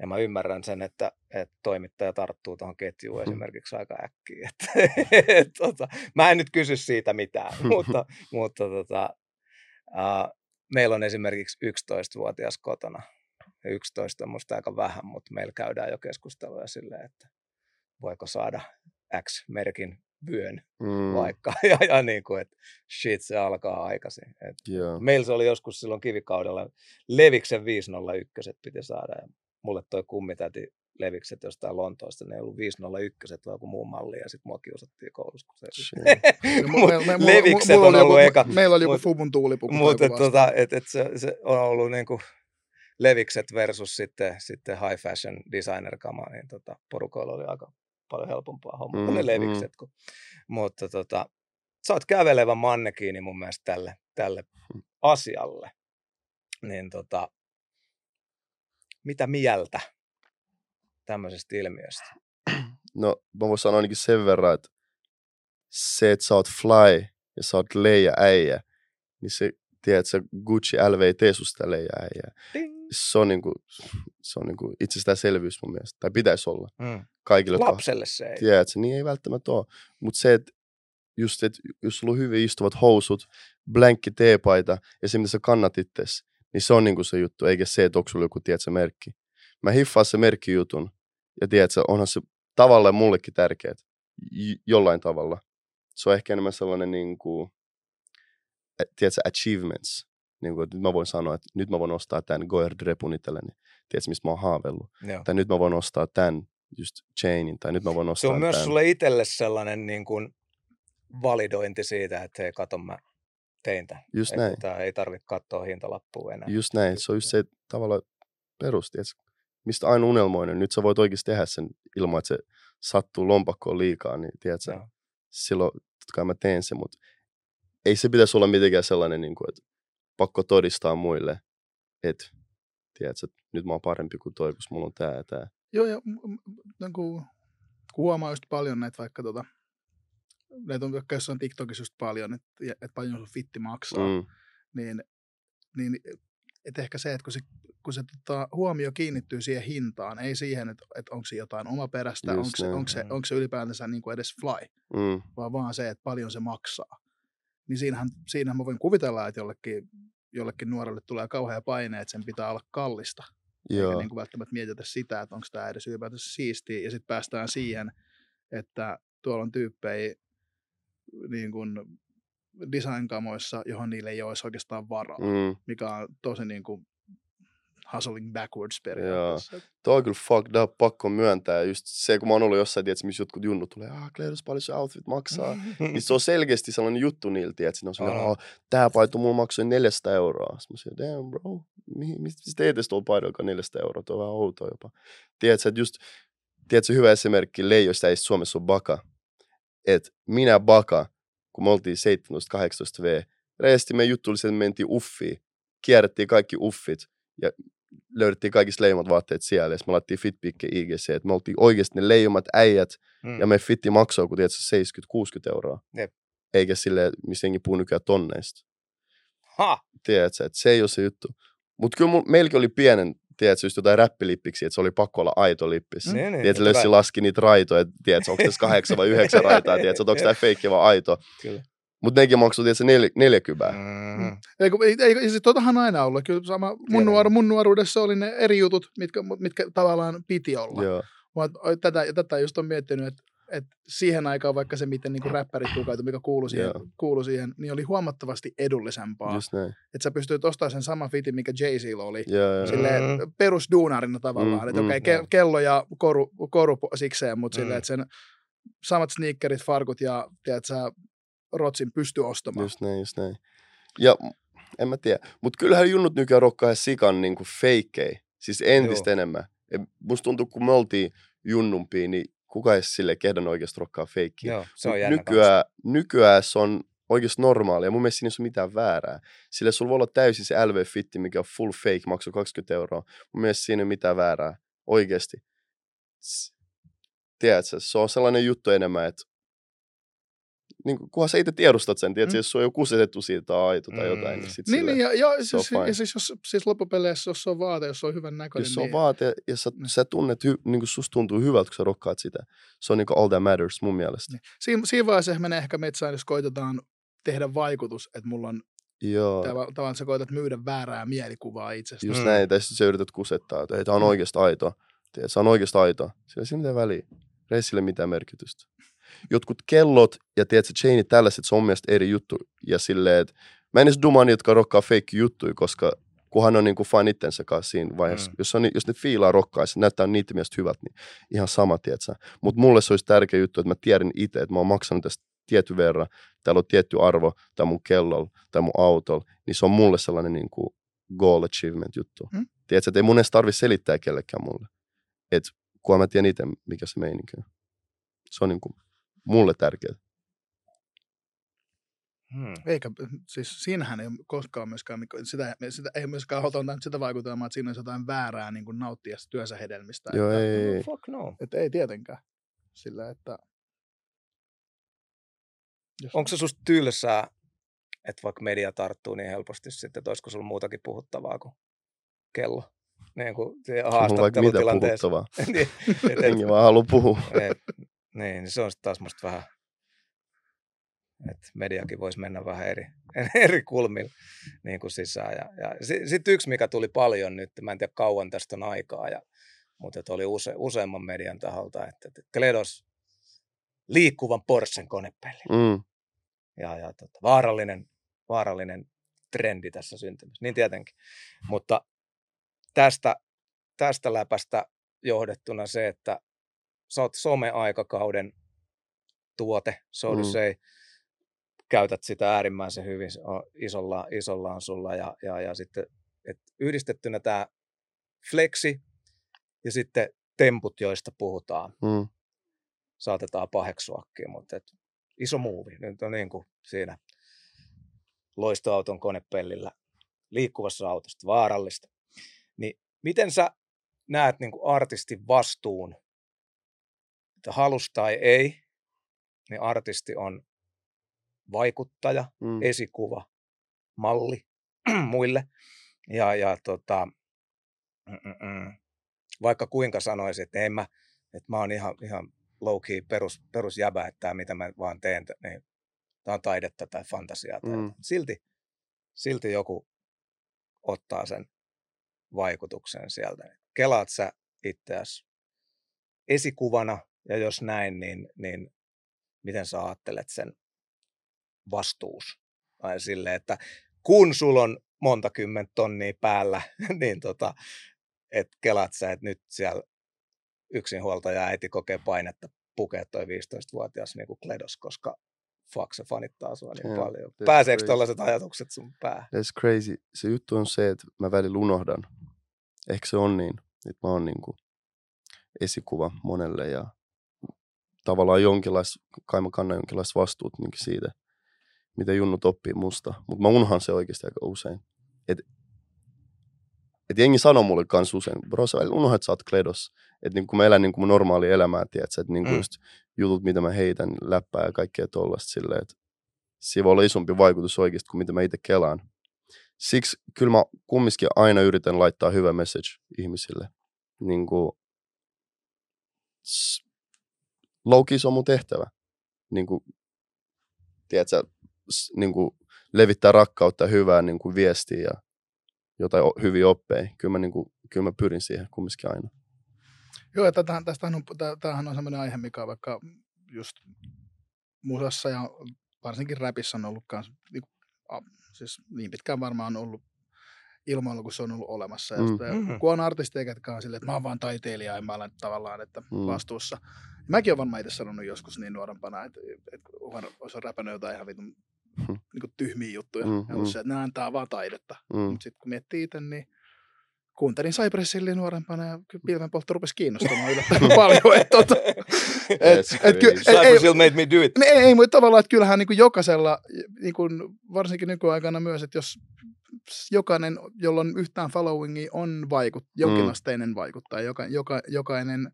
S1: Ja mä ymmärrän sen, että, että toimittaja tarttuu tuohon ketjuun
S3: Mm.
S1: esimerkiksi aika äkkiä. Et, et, tota, mä en nyt kysy siitä mitään, mutta, mutta tota, uh, meillä on esimerkiksi 11-vuotias kotona. Ja 11 on musta aika vähän, mutta meillä käydään jo keskusteluja silleen, että voiko saada X-merkin vyön
S3: Mm.
S1: vaikka. Ja, ja niin kuin, että shit, se alkaa aikaisin. Et
S3: Joo.
S1: Meillä se oli joskus silloin kivikaudella, Leviksen 501 piti saada. Ja mulle toi kummitäti Levikset jostain Lontoosta, ne ei ollut 501, vaan joku muu malli, ja sitten mua kiusattiin koulussa. kun Se...
S2: Me- me-
S1: Levikset
S2: mulla
S1: on ollut
S2: joku,
S1: eka.
S2: Meillä oli joku Fubun tuulipuku.
S1: Mutta tota, et, et se, se, on ollut niinku Levikset versus sitten, sitten high fashion designer kama, niin tota, porukoilla oli aika paljon helpompaa hommaa kuin
S3: Mm,
S1: ne
S3: mm.
S1: Levikset. Kun, mutta tota, sä oot kävelevä mannekiini mun mielestä tälle, tälle
S3: Mm.
S1: asialle. Niin tota, mitä mieltä tämmöisestä ilmiöstä?
S3: No, mä voin sanoa ainakin sen verran, että se, että sä oot fly ja sä oot leija äijä, niin se, tiedät, sä Gucci LV ei tee susta leija äijä.
S1: Ding.
S3: Se on, niinku, se on niinku itsestäänselvyys mun mielestä, tai pitäisi olla
S1: Mm.
S3: kaikille.
S1: Lapselle se ei.
S3: Tiedätkö, niin ei välttämättä ole. Mutta se, että just, että jos sulla on hyvin istuvat housut, blankki teepaita ja se, mitä sä kannat itses, niin se on niinku se juttu, eikä se, että onko sulla joku, tiedätkö, merkki. Mä hiffaan se merkkijutun, ja tiedätkö, onhan se tavallaan mullekin tärkeät, j- jollain tavalla. Se on ehkä enemmän sellainen, niin kuin, tiedätkö, achievements. Niin kuin, että nyt mä voin sanoa, että nyt mä voin ostaa tämän Goer Drepun itselleni. Tiedätkö, mistä mä oon haaveillut.
S1: Joo.
S3: Tai nyt mä voin ostaa tämän just chainin, tai nyt mä voin
S1: Se
S3: ostaa
S1: on myös
S3: tämän.
S1: sulle itselle sellainen niin kuin validointi siitä, että hei, kato mä tein tämän.
S3: Just näin.
S1: Tää ei tarvitse katsoa hintalappua enää.
S3: Just näin. Se on just se tavallaan perusti, että mistä aina unelmoinen. Nyt sä voit oikeasti tehdä sen ilman, että se sattuu lompakkoon liikaa, niin tiedätkö,
S1: Joo.
S3: silloin totta kai mä teen sen, mutta ei se pitäisi olla mitenkään sellainen, niin kuin, että pakko todistaa muille, että tiedätkö, että nyt mä oon parempi kuin toi, kun mulla on tää ja tää.
S2: Joo, ja niin kuin, kun huomaa just paljon näitä vaikka tota, näitä on vaikka jossain TikTokissa just paljon, että, että paljon sun fitti maksaa, mm. Niin, niin että ehkä se, että kun se, kun se tota, huomio kiinnittyy siihen hintaan, ei siihen, että, että onko se jotain omaperäistä, onko se, onko, se, onko se ylipäätänsä niin kuin edes fly,
S3: mm,
S2: vaan vaan se, että paljon se maksaa. Niin siinähän, siinähän mä voin kuvitella, että jollekin, jollekin nuorelle tulee kauhea paine, että sen pitää olla kallista. Eikä
S3: joo,
S2: niin kuin välttämättä mietitä sitä, että onko tämä edes ylipäätänsä siistiä. Ja sitten päästään siihen, että tuolla on tyyppejä niin kuin design-kamoissa, johon niille ei olisi oikeastaan varaa, mm.
S3: mm.
S2: mikä on tosi niin kuin hustling backwards periaatteessa. Et
S3: Toi on kyllä fucked up, pakko myöntää. Just se, kun mä oon ollut jossain, tiedätkö, missä jotkut junnut tulee, ah, Kleidus, paljon se outfit maksaa. Niin se on selkeästi sellainen juttu niiltä, että ne on
S1: on.
S3: oh, tää paita mulla maksoi 400 euroa. Sitten mä sanoin, damn bro, mistä sä teet tuolla paidalla 400 euroa, tuo on vähän outoa jopa. Tiedätkö, että just, tiedätkö, hyvä esimerkki leijoista ei Suomessa ole baka. Että minä baka, kun me oltiin 17-18 V, reesti meidän juttu oli se, että me mentiin uffiin, kierrettiin kaikki uffit ja löydettiin kaikista leijomat vaatteet siellä. Ja me laittiin Fitpikke IGC, että me oltiin oikeasti ne leijomat äijät,
S1: Mm.
S3: ja me fitti maksaa kun tiedätkö, 70-60 euroa.
S1: Jep.
S3: Eikä sille, missä jengi puhuu nykyään tonneista.
S1: Ha!
S3: Tiedätkö, että se ei ole se juttu. Mutta kyllä mul, meilläkin oli pienen, tiedätkö, just jotain räppilippiksi, että se oli pakko olla aito lippis. Mm.
S1: Niin, niin,
S3: Tiedätkö, Lössi laski niitä raitoja, että tiedätkö, onko tässä kahdeksan vai yhdeksän raitaa, tiedätkö, onko tämä feikki vai aito.
S1: Kyllä.
S3: Mutta nekin maksoi, tiedätkö, nel, 40. Mm.
S1: Mm.
S2: Ei, ei, ei, siis totahan aina ollut. Kyllä sama, mun, nuoru, mun nuoruudessa oli ne eri jutut, mitkä, mitkä tavallaan piti olla.
S3: Joo,
S2: Mutta tätä, tätä just on miettinyt, että et siihen aikaan vaikka se, miten niinku räppärit pukeutui, mikä kuului siihen, kuului siihen, niin oli huomattavasti edullisempaa. Että sä pystyit ostamaan sen saman fitin, mikä jay z oli.
S3: Joo, joo.
S2: Silleen
S1: Mm.
S2: perusduunarina tavallaan.
S3: Mm,
S2: että
S3: mm.
S2: okei,
S1: Joo.
S2: ke- kello ja koru, koru sikseen, mutta
S1: Mm.
S2: silleen, että sen samat sneakerit, farkut ja tiedät, sä rotsin pysty ostamaan.
S3: Just näin, just näin. Ja en mä tiedä. Mutta kyllähän junnut nykyään rokkaa sikan niinku feikkei. Siis entistä
S1: Joo.
S3: enemmän. Et musta tuntuu, kun me oltiin junnumpia, niin kuka ei sille kehdän oikeasti rokkaa feikkiä.
S1: Joo, se on
S3: nykyään, nykyään se on oikeasti normaalia. ja mun mielestä siinä ei ole mitään väärää. Sillä sulla voi olla täysin se LV-fitti, mikä on full fake, maksoi 20 euroa. Mun mielestä siinä ei ole mitään väärää. Oikeasti. Tiedätkö, se on sellainen juttu enemmän, että niin kuin, kunhan sä itse tiedostat sen, tiedätkö,
S2: Mm.
S3: jos se on joku kusetettu siitä tai aito tai jotain,
S1: Mm.
S3: niin sit
S2: Niin,
S3: silleen-
S2: niin ja, ja, siis,
S3: fine.
S2: ja siis, jos, siis loppupeleissä, jos se on vaate, jos se on hyvän näköinen,
S3: Jos se on
S2: niin,
S3: vaate ja sä,
S2: Niin.
S3: sä tunnet, hy, niin kuin susta tuntuu hyvältä, kun sä rokkaat sitä. Se on niin kuin all that matters mun mielestä.
S2: niin. Siinä, siinä vaiheessa menee ehkä metsään, jos koitetaan tehdä vaikutus, että mulla on
S3: Joo.
S2: tav- tavallaan, sä koetat myydä väärää mielikuvaa itsestä.
S3: Just
S1: Mm.
S3: mm. näin, tai sitten sä yrität kusettaa, että ei, tää on
S2: Mm.
S3: oikeasti aito. Tiedät, se on oikeasti aito. Sillä ei sillä mitään väliä. Ei sille mitään merkitystä. Jotkut kellot ja tiedätkö, chainit tällaiset, se on mielestä eri juttu. Ja silleen, että mä en edes dumaa niitä, jotka rokkaa fake juttuja, koska kunhan on niinku fine itsensä kanssa siinä vaiheessa.
S1: Mm.
S3: Jos, on, jos ne fiilaa rokkaa ja se näyttää niitä mielestä hyvät, niin ihan sama, tiedätkö. Mutta mulle se olisi tärkeä juttu, että mä tiedän itse, että mä oon maksanut tästä tietty verran, täällä on tietty arvo, tai mun kellolla, tai mun autolla, niin se on mulle sellainen niin kuin goal achievement juttu.
S2: Mm.
S3: Tiedätkö, että ei mun edes tarvi selittää kellekään mulle. Et kunhan mä tiedän itse, mikä se meininki on. Se on niin kuin mulle tärkeää.
S1: Hmm.
S2: Eikä, siis siinähän ei ole koskaan myöskään, mikä- sitä, sitä ei myöskään haluta antaa sitä vaikutelmaa, että siinä olisi jotain väärää niin kuin nauttia työnsä hedelmistä.
S3: Joo,
S2: että,
S3: ei, ei.
S1: Fuck no.
S2: Että ei tietenkään. Sillä, että... Jos,
S1: Onko se susta tylsää, että vaikka media tarttuu niin helposti sitten, että olisiko sulla muutakin puhuttavaa kuin kello? Niin kuin
S3: on mulla vaikka mitä
S1: haastattelutilanteessa.
S3: puhuttavaa.
S1: niin, et- et-
S3: Jengi vaan haluaa puhua.
S1: et- niin, niin se on sitten taas musta vähän, että mediakin voisi mennä vähän eri, eri kulmilla niin kuin sisään. Ja, ja sitten yksi, mikä tuli paljon nyt, mä en tiedä kauan tästä on aikaa, ja, mutta oli use, useamman median taholta, että, että Kledos liikkuvan Porschen konepelli.
S3: Mm.
S1: ja, ja tota, vaarallinen, vaarallinen trendi tässä syntymässä, niin tietenkin. Mutta tästä, tästä läpästä johdettuna se, että sä oot some-aikakauden tuote, so
S3: Mm.
S1: say, käytät sitä äärimmäisen hyvin isolla, isollaan sulla ja, ja, ja sitten et yhdistettynä tämä flexi ja sitten temput, joista puhutaan,
S3: Mm.
S1: saatetaan paheksuakin, mutta et iso muuvi. Nyt on niin kuin siinä loistoauton konepellillä liikkuvassa autosta, vaarallista. Niin miten sä näet niin kuin artistin vastuun, että halus tai ei, niin artisti on vaikuttaja,
S3: Mm.
S1: esikuva, malli muille. Ja, ja tota, mm-mm. vaikka kuinka sanoisin, että en mä, että mä oon ihan, ihan low key perus, perusjäbä, että tämä mitä mä vaan teen, niin tämä on taidetta tai fantasiaa. Tai
S3: Mm.
S1: mm. silti, silti joku ottaa sen vaikutuksen sieltä. Kelaat sä itseäsi esikuvana, ja jos näin, niin, niin miten sä ajattelet sen vastuus? Tai silleen, että kun sulla on monta kymmentä tonnia päällä, niin tota, et kelaat sä, että nyt siellä yksinhuoltaja äiti kokee painetta pukea toi 15-vuotias niin kuin kledos, koska fuck se fanittaa sua niin
S3: Joo,
S1: paljon. Pääseekö tällaiset ajatukset sun päähän?
S3: That's crazy. Se juttu on se, että mä välillä unohdan. Ehkä se on niin, että mä oon niinku esikuva monelle ja tavallaan jonkinlais, kai mä kannan jonkinlaista vastuut niinku siitä, mitä junnut oppii musta. Mutta mä unhan se oikeasti aika usein. Et, et jengi sanoo mulle kans usein, bro sä välillä unohdat, sä oot kledos. Että niinku kun mä elän niinku mun normaalia elämää, tiedätkö, että niinku
S1: Mm.
S3: just jutut, mitä mä heitän, läppää ja kaikkea tollasta silleen, että siinä voi olla isompi vaikutus oikeasti kuin mitä mä itse kelaan. Siksi kyllä mä kumminkin aina yritän laittaa hyvä message ihmisille. Niin kuin, se on mun tehtävä. Niin kuin, tiedätkö, niin kuin levittää rakkautta ja hyvää niin kuin viestiä ja jotain hyviä oppeja. Kyllä mä, niin kuin, kyllä mä pyrin siihen kumminkin aina.
S2: Joo, ja tämähän, tästähän on, tämähän on sellainen aihe, mikä on vaikka just musassa ja varsinkin räpissä on ollut kans, niin, siis niin pitkään varmaan on ollut ilmoilla, kun se on ollut olemassa. Ja
S3: Mm.
S2: sitten,
S1: Mhm.
S2: kun on artisteja, ketkä on silleen, että mä oon vaan taiteilija ja mä olen tavallaan että
S3: Mm.
S2: vastuussa. Mäkin olen varmaan itse sanonut joskus niin nuorempana, että, että olisi räpännyt jotain ihan vitun
S3: Hmm.
S2: niin tyhmiä juttuja.
S3: Mm,
S2: Mm, ja
S3: mm.
S2: se, että ne antaa vaan taidetta.
S3: Mm.
S2: Mutta sitten kun miettii itse, niin kuuntelin Cypress Hillin nuorempana ja kyllä pilvenpoltto rupesi kiinnostamaan yllättävän paljon. Et, tota, et,
S3: That's
S2: et, ky- ei,
S1: Cypress Hill made me do it.
S2: ei, ei, mutta tavallaan, että kyllähän niin kuin jokaisella, niin kuin varsinkin nykyaikana myös, että jos jokainen, jolla on yhtään followingia, on vaikut, jonkinasteinen vaikuttaja. Joka, joka, jokainen,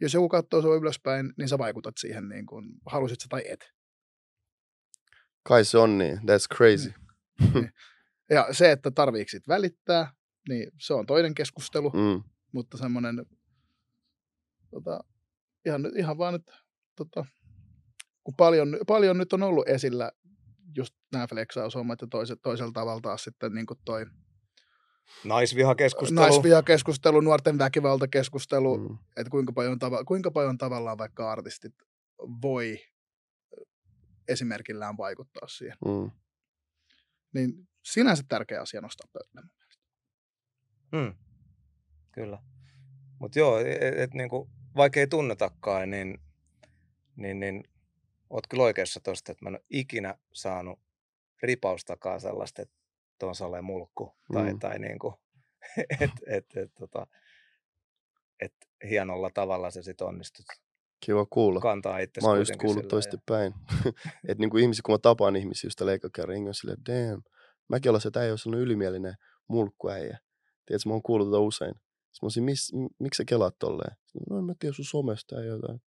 S2: jos joku katsoo sinua ylöspäin, niin sä vaikutat siihen, niin kuin, halusit sä tai et.
S3: Kai se on niin. That's crazy.
S2: Ja se, että tarviiko sit välittää, niin se on toinen keskustelu,
S3: Mm.
S2: mutta semmoinen, tota, ihan, ihan vaan nyt, tota, kun paljon, paljon nyt on ollut esillä just nämä flexaushommat ja toiset, toisella tavalla taas sitten niin kuin toi
S1: Naisvihakeskustelu.
S2: naisvihakeskustelu, nuorten väkivaltakeskustelu, mm.
S3: Mm.
S2: että kuinka paljon, tava, kuinka paljon tavallaan vaikka artistit voi esimerkillään vaikuttaa siihen.
S3: Mm.
S2: Niin sinänsä tärkeä asia nostaa pöydälle.
S1: Hmm. Kyllä. Mutta joo, et, et, niinku, vaikka ei tunnetakaan, niin, niin, niin oot kyllä oikeassa tosta, että mä en ole ikinä saanut ripaustakaan sellaista, että tuon salee mulkku. Tai,
S3: Mm.
S1: tai niinku, että et, et, tota, et hienolla tavalla se sitten onnistut
S3: Kiva kuulla.
S1: kantaa itse
S3: Mä oon just kuullut toistepäin. että niinku ihmisiä, kun mä tapaan ihmisiä just tällä kerran, on silleen, damn, mäkin olen se, että ei ole sellainen ylimielinen mulkkuäijä. Tiedätkö, mä oon kuullut tätä usein. Sitten mä olisin, mis, miksi sä kelaat tolleen? No en mä tiedä sun somesta ja jotain.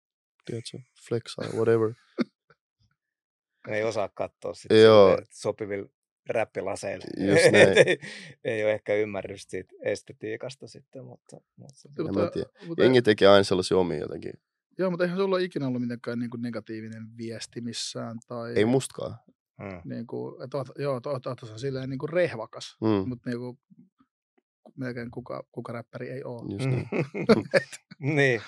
S3: Tiedätkö, flexaa, whatever.
S1: ei osaa katsoa sit
S3: Joo.
S1: silleen, että sopivilla räppilaseilla.
S3: Just näin.
S1: Ei, ei ole ehkä ymmärrystä siitä estetiikasta sitten, mutta, mutta
S3: tiedä.
S2: mutta,
S3: Jengi tekee aina sellaisia omia jotenkin.
S2: joo, mutta eihän sulla ole ikinä ollut mitenkään niin kuin negatiivinen viesti missään. Tai,
S3: Ei mustakaan.
S1: mm.
S2: niin kuin, että oot, joo, oot, oot, oot silleen niin kuin rehvakas,
S3: Mm.
S2: mutta niin kuin, melkein kuka, kuka räppäri ei ole.
S3: Just näin.
S1: niin.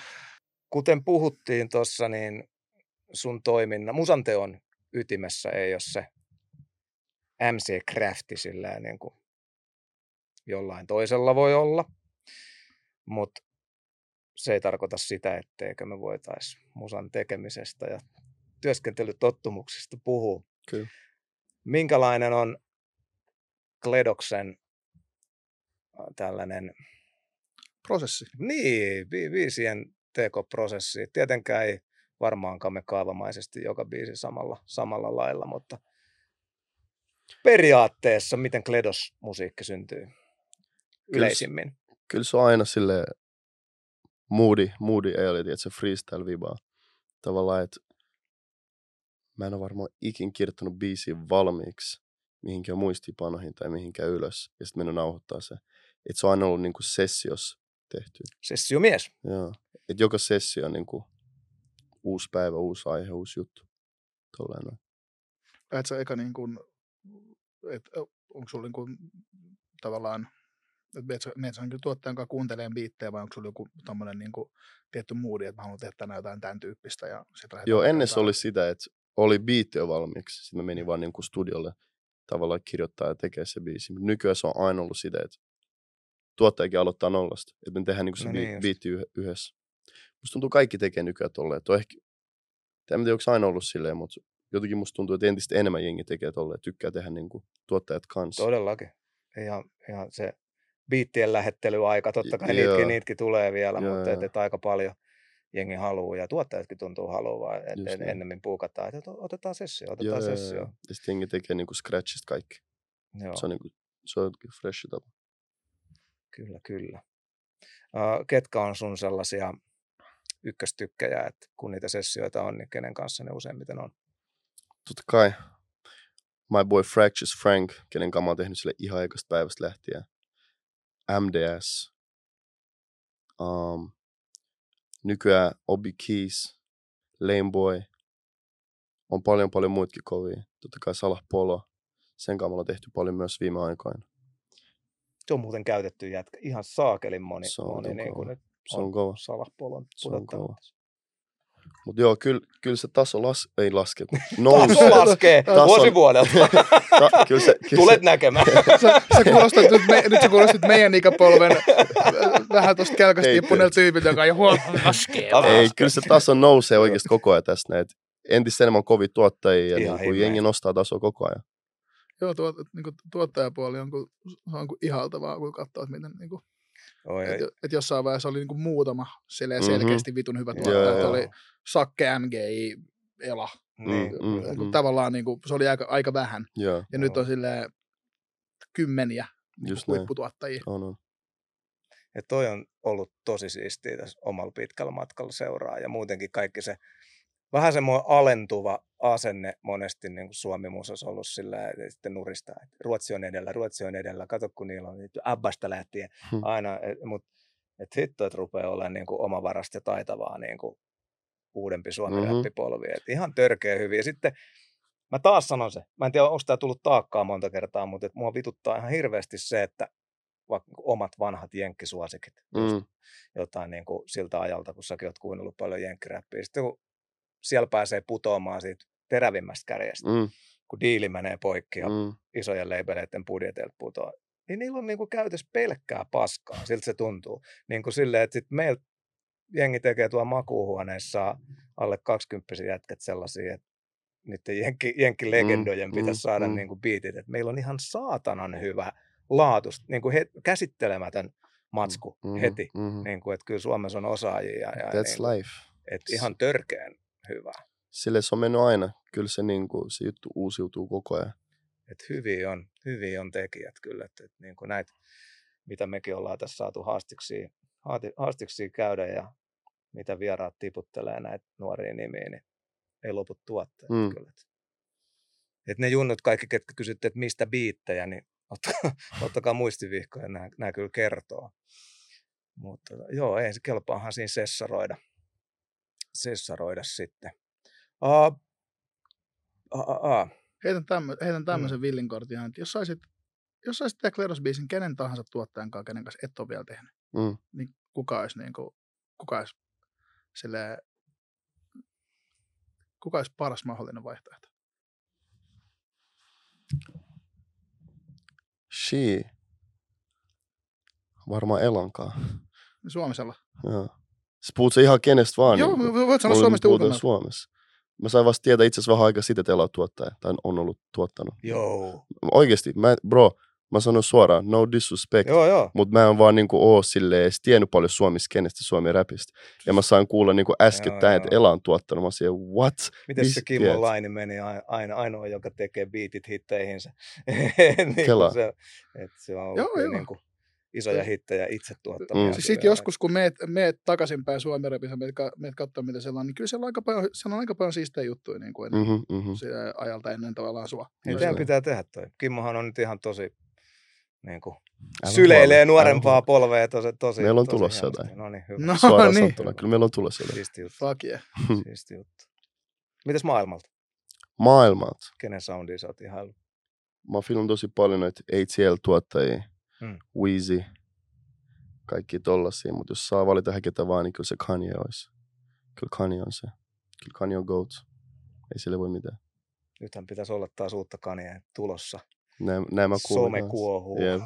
S1: Kuten puhuttiin tuossa, niin sun toiminnan, musanteon ytimessä ei ole se MC-crafti sillä niin kuin jollain toisella voi olla, mutta se ei tarkoita sitä, etteikö me voitaisiin musan tekemisestä ja työskentelytottumuksista puhua.
S3: Kyllä.
S1: Minkälainen on Kledoksen tällainen
S2: Prosessi.
S1: niin, bi- biisien tekoprosessi. Tietenkään ei varmaankaan me kaavamaisesti joka biisi samalla, samalla lailla, mutta periaatteessa miten Kledos-musiikki syntyy yleisimmin.
S3: Kyllä se on aina sille moody, moody eli tiedätkö, freestyle vibaa. Tavallaan, että mä en ole varmaan ikin kirjoittanut biisiä valmiiksi mihinkään muistipanoihin tai mihinkään ylös ja sitten mennyt nauhoittaa se. Et se on aina ollut niinku sessios tehty.
S1: Sessiomies.
S3: Joo. Et joka sessio on niinku uusi päivä, uusi aihe, uusi juttu. Tolleen noin.
S2: Et sä eka niin kuin, et, onko sulla niin kuin, tavallaan, että sä niin kuin tuottajan kanssa kuuntelemaan biittejä vai onko sulla joku tommonen niin kuin, tietty moodi, että mä haluan tehdä tänään jotain tämän tyyppistä ja sit
S3: Joo, ennen se oli sitä, että oli biitti jo valmiiksi. Sitten mä menin vaan niinku studiolle tavallaan kirjoittaa ja tekee se biisi. Mutta nykyään se on aina ollut sitä, että tuottajakin aloittaa nollasta. Että me tehdään niinku se
S1: No niin just.
S3: biitti yh- yhdessä. Musta tuntuu kaikki tekee nykyään tolleen. Että on ehkä, en tiedä, onko aina ollut silleen, mutta jotenkin musta tuntuu, että entistä enemmän jengi tekee tolleen. Tykkää tehdä niinku tuottajat kanssa.
S1: Todellakin. Ihan, ihan se biittien lähettelyaika, totta kai
S3: Joo.
S1: niitäkin, niitäkin tulee vielä,
S3: Joo,
S1: mutta et, et aika paljon jengi haluaa ja tuottajatkin tuntuu haluaa, että
S3: Just
S1: et
S3: näin.
S1: ennemmin puukataan, että otetaan sessio, otetaan
S3: joo,
S1: sessio.
S3: Ja sitten jengi tekee niinku scratchista kaikki.
S1: Joo.
S3: Se on, niinku, se on fresh tapa.
S1: Kyllä, kyllä. Uh, ketkä on sun sellaisia ykköstykkejä, että kun niitä sessioita on, niin kenen kanssa ne useimmiten on?
S3: Totta kai My Boy Fractious Frank, kenen kanssa mä oon tehnyt sille ihan ekasta päivästä lähtien. MDS. Um, nykyään Obi Keys, Lame Boy. On paljon paljon muitakin kovia. Totta kai Salah Polo. Sen kanssa me ollaan tehty paljon myös viime aikoina.
S1: Se on muuten käytetty jätkä. Ihan saakelin moni,
S3: Se on
S1: moni niin kuin
S3: Se on kova.
S1: salahpolon
S3: Se on kova. Mutta joo, kyllä, kyllä se taso las, ei laske, nousee.
S1: Taso laskee
S3: Taso-
S1: vuosi vuodelta.
S3: Ta, kyllä se, kyllä
S1: Tulet
S3: se,
S1: näkemään.
S2: sä, sä kuulostat nyt, me, nyt sä kuulostat meidän ikäpolven äh, vähän tuosta kelkasta
S3: Ei,
S2: tippuneelta tyypiltä, joka ei huomaa laskee.
S3: Ei, kyllä se taso nousee oikeasti koko ajan tästä. näin, Entistä enemmän on kovia tuottajia ja niin kuin
S1: himmeä.
S3: jengi nostaa tasoa koko ajan.
S2: Joo, tuot, niin kuin, tuottajapuoli on, kuin, se on kuin ihaltavaa, kun katsoo, että miten niin kuin,
S1: Oi,
S2: Et, et jossain vaiheessa oli niinku muutama
S3: Mhm.
S2: selkeästi vitun hyvä tuottaja. että
S3: joo.
S2: oli Sakke MGI, Ela.
S1: Niin,
S3: Mm, mm,
S1: kyllä.
S2: Niinku
S3: mm.
S2: Tavallaan niinku, se oli aika, aika vähän.
S3: Joo,
S2: Ja nyt on silleen kymmeniä niinku
S3: Just
S2: huipputuottajia.
S3: on, on.
S1: Ja toi on ollut tosi siistiä tässä omalla pitkällä matkalla seuraa ja muutenkin kaikki se vähän semmoinen alentuva asenne monesti niin kuin Suomi-musassa ollut sillä että sitten nuristaa, että Ruotsi on edellä, Ruotsi on edellä, kato kun niillä on Abbasta lähtien
S3: Hmm.
S1: aina, mutta et hitto, että rupeaa olemaan niin kuin omavarasta ja taitavaa niin kuin uudempi suomi
S3: Mhm.
S1: räppipolvi, että ihan törkeä hyvin. Ja sitten mä taas sanon se, mä en tiedä onko tämä tullut taakkaa monta kertaa, mutta et mua vituttaa ihan hirveästi se, että vaikka omat vanhat jenkkisuosikit,
S3: Mm.
S1: jotain niin kuin siltä ajalta, kun säkin oot kuunnellut paljon jenkkiräppiä. Sitten kun siellä pääsee putoamaan siitä terävimmästä kärjestä,
S3: Mm.
S1: kun diili menee poikki ja
S3: Mm.
S1: isojen leibeleiden budjeteilta putoaa, niin niillä on niin kuin käytössä pelkkää paskaa, siltä se tuntuu. Niin kuin silleen, että sit meillä jengi tekee tuolla makuuhuoneessa alle 20 jätkät sellaisia, että niiden jenkki, jenkkilegendojen
S3: Mm,
S1: pitäisi
S3: mm,
S1: saada
S3: mm.
S1: niin kuin biitit. Et meillä on ihan saatanan hyvä laatus, niin kuin he, käsittelemätön matsku
S3: Mhm,
S1: heti.
S3: mhm.
S1: Niin kuin, että kyllä Suomessa on osaajia. Ja, ja
S3: That's
S1: niin kuin,
S3: life.
S1: että ihan törkeän hyvä.
S3: Sille se on mennyt aina. Kyllä se, niin kuin, se juttu uusiutuu koko ajan.
S1: Että hyviä on, hyviä on tekijät kyllä. Että, että niin kuin näitä, mitä mekin ollaan tässä saatu haastiksi, haastiksi käydä ja mitä vieraat tiputtelee näitä nuoria nimiä, niin ei lopu tuotteet
S3: Mm.
S1: kyllä. Että, että ne junnut kaikki, ketkä kysytte, että mistä biittejä, niin ottakaa, ottakaa muistivihkoja, nämä, nämä kyllä kertoo. Mutta joo, ei se kelpaahan siinä sessaroida, sessaroida sitten. Uh, uh, uh, uh.
S2: Heitän, tämmö, heitän
S1: Mm.
S2: tämmöisen villin kortin, että jos saisit, jos saisit tehdä Kleros-biisin kenen tahansa tuottajan kanssa, kenen kanssa et ole vielä tehnyt,
S3: Mm.
S2: niin kuka olisi, niin kuin, kuka olisi, silleen, kuka olisi paras mahdollinen vaihtoehto?
S3: She. Varmaan Elankaa.
S2: Suomisella.
S3: Joo. Sä puhut ihan kenestä vaan.
S2: Joo,
S3: niin
S2: voit sanoa Suomesta ulkomailla.
S3: Suomessa. Mä sain vasta tietää itse asiassa vähän aikaa sitten, että Ela on tuottaja. Tai on ollut tuottanut.
S1: Joo.
S3: Oikeesti, mä, bro, mä sanon suoraan, no disrespect.
S1: Joo, joo.
S3: Mutta mä en vaan niinku oo silleen edes tiennyt paljon suomis kenestä Suomi räpistä. Ja mä sain kuulla niinku äskettäin, että. Ela on tuottanut. Mä siihen, what?
S1: Miten se Kimmo? Laini meni aina ainoa, joka tekee biitit hitteihinsä? niin
S3: Kela.
S1: Se, että se on
S2: Joo,
S1: kyllä
S2: joo.
S1: niin kuin isoja hittejä itse tuottamia.
S3: Mm.
S2: Siis sitten joskus, kun meet, meet takaisinpäin Suomen rapissa, meet, meet katsoa, mitä siellä on, niin kyllä siellä on aika paljon, siellä on aika paljon siistejä juttuja niin kuin ennen,
S3: Mhm, mhm.
S2: sitä ajalta ennen tavallaan sua.
S1: Niin
S3: näin.
S1: pitää tehdä toi. Kimmohan on nyt ihan tosi niin kuin, syleilee
S3: huoli,
S1: nuorempaa
S3: älä
S1: polvea tosi, tosi
S3: Meillä on
S1: tosi
S3: tulossa
S1: hienosti.
S3: jotain.
S1: No niin, hyvä.
S2: No
S3: Suoraan
S2: niin,
S3: sanottuna, kyllä meillä on tulossa jotain.
S1: Siisti juttu.
S2: fuck yeah.
S1: Siisti juttu. Mites maailmalta?
S3: Maailmalta.
S1: Kenen soundia sä oot ihailu?
S3: Mä filmin tosi paljon noita ATL-tuottajia,
S1: Mm.
S3: Wheezy, kaikki tollasia, mutta jos saa valita ihan ketä vaan, niin kyllä se Kanye olisi. Kyllä Kanye on se. Kyllä Kanye on GOAT. Ei sille voi mitään.
S1: Nythän pitäisi olla taas uutta kania tulossa.
S3: Näin, näin mä kuulin
S1: Some kuohuu.
S3: Jep.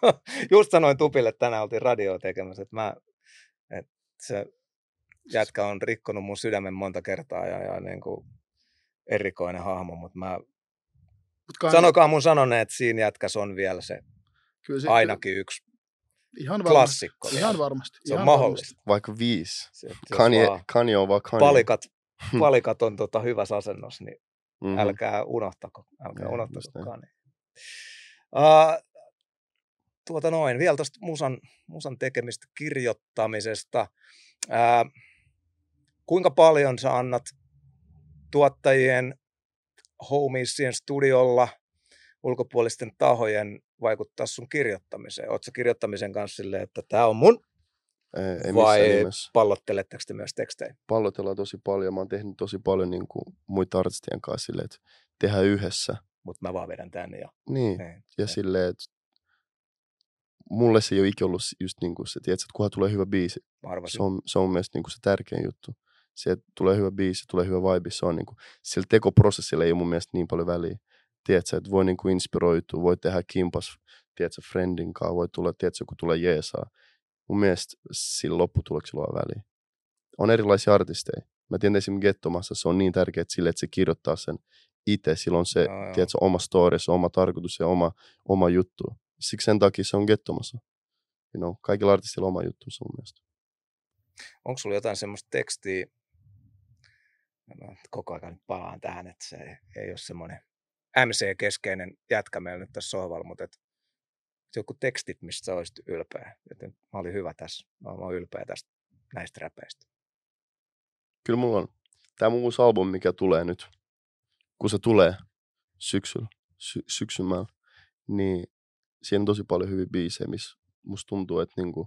S1: Just sanoin Tupille, että tänään oltiin radioa tekemässä, että, mä, että se jätkä on rikkonut mun sydämen monta kertaa ja, ja niin kuin erikoinen hahmo, mutta mä
S2: Mut kai-
S1: sanokaa mun sanoneen, että siinä jätkäs on vielä se
S2: kyllä se,
S1: ainakin yksi
S2: Ihan varmasti.
S1: klassikko.
S2: Ihan varmasti.
S1: Se on
S2: ihan
S1: mahdollista.
S3: Vaikka viisi. Kanye, Kanye on vaan Kanye.
S1: palikat, palikat on tota hyvässä asennossa, niin
S3: Mhm.
S1: älkää unohtako, älkää
S3: Joo,
S1: unohtako. Kanye. Uh, tuota noin, vielä tuosta musan, musan tekemistä, kirjoittamisesta. Uh, kuinka paljon sä annat tuottajien, homiesien studiolla, ulkopuolisten tahojen vaikuttaa sun kirjoittamiseen? Oletko kirjoittamisen kanssa silleen, että tämä on mun,
S3: Ei, ei
S1: vai
S3: nimessä.
S1: pallotteletteko te myös tekstejä?
S3: Pallotellaan tosi paljon. Mä oon tehnyt tosi paljon niin kuin, muita artistien kanssa silleen, että tehdään yhdessä.
S1: Mutta mä vaan vedän tänne ja...
S3: Niin.
S1: Niin,
S3: Ja
S1: niin.
S3: silleen, että mulle se ei ole ikinä ollut just niin kuin se, tiedätkö, että kunhan tulee hyvä biisi,
S1: arvasin.
S3: se on, se on mun mielestä niin kuin se tärkein juttu. Se, että tulee hyvä biisi, tulee hyvä vibe, se on niin kuin, sillä tekoprosessilla ei ole mun mielestä niin paljon väliä. Tiedätkö, että voi niin kuin inspiroitua, voi tehdä kimpas, tiedätkö, friendin kanssa, voi tulla, tiedätkö, kun tulee jeesaa. Mun mielestä sillä lopputuloksella on väliä. On erilaisia artisteja. Mä tiedän esimerkiksi Gettomassa se on niin tärkeää sille, että se kirjoittaa sen itse. Sillä on se,
S1: joo.
S3: tiedätkö, oma story, se oma tarkoitus ja oma, oma juttu. Siksi sen takia se on Gettomassa. you know, kaikilla artistilla oma juttunsa mun mielestä.
S1: Onko sulla jotain semmoista tekstiä, mä koko ajan palaan tähän, että se ei, ei ole semmoinen MC-keskeinen jätkä meillä nyt tässä sohvalla, mutta et, joku tekstit, mistä sä olisit ylpeä. Että mä olin hyvä tässä. Mä olen ylpeä tästä näistä räpeistä.
S3: Kyllä mulla on tämä mun uusi albumi, mikä tulee nyt, kun se tulee syksyllä, sy- syksymällä, niin siinä on tosi paljon hyviä biisejä, missä musta tuntuu, että niinku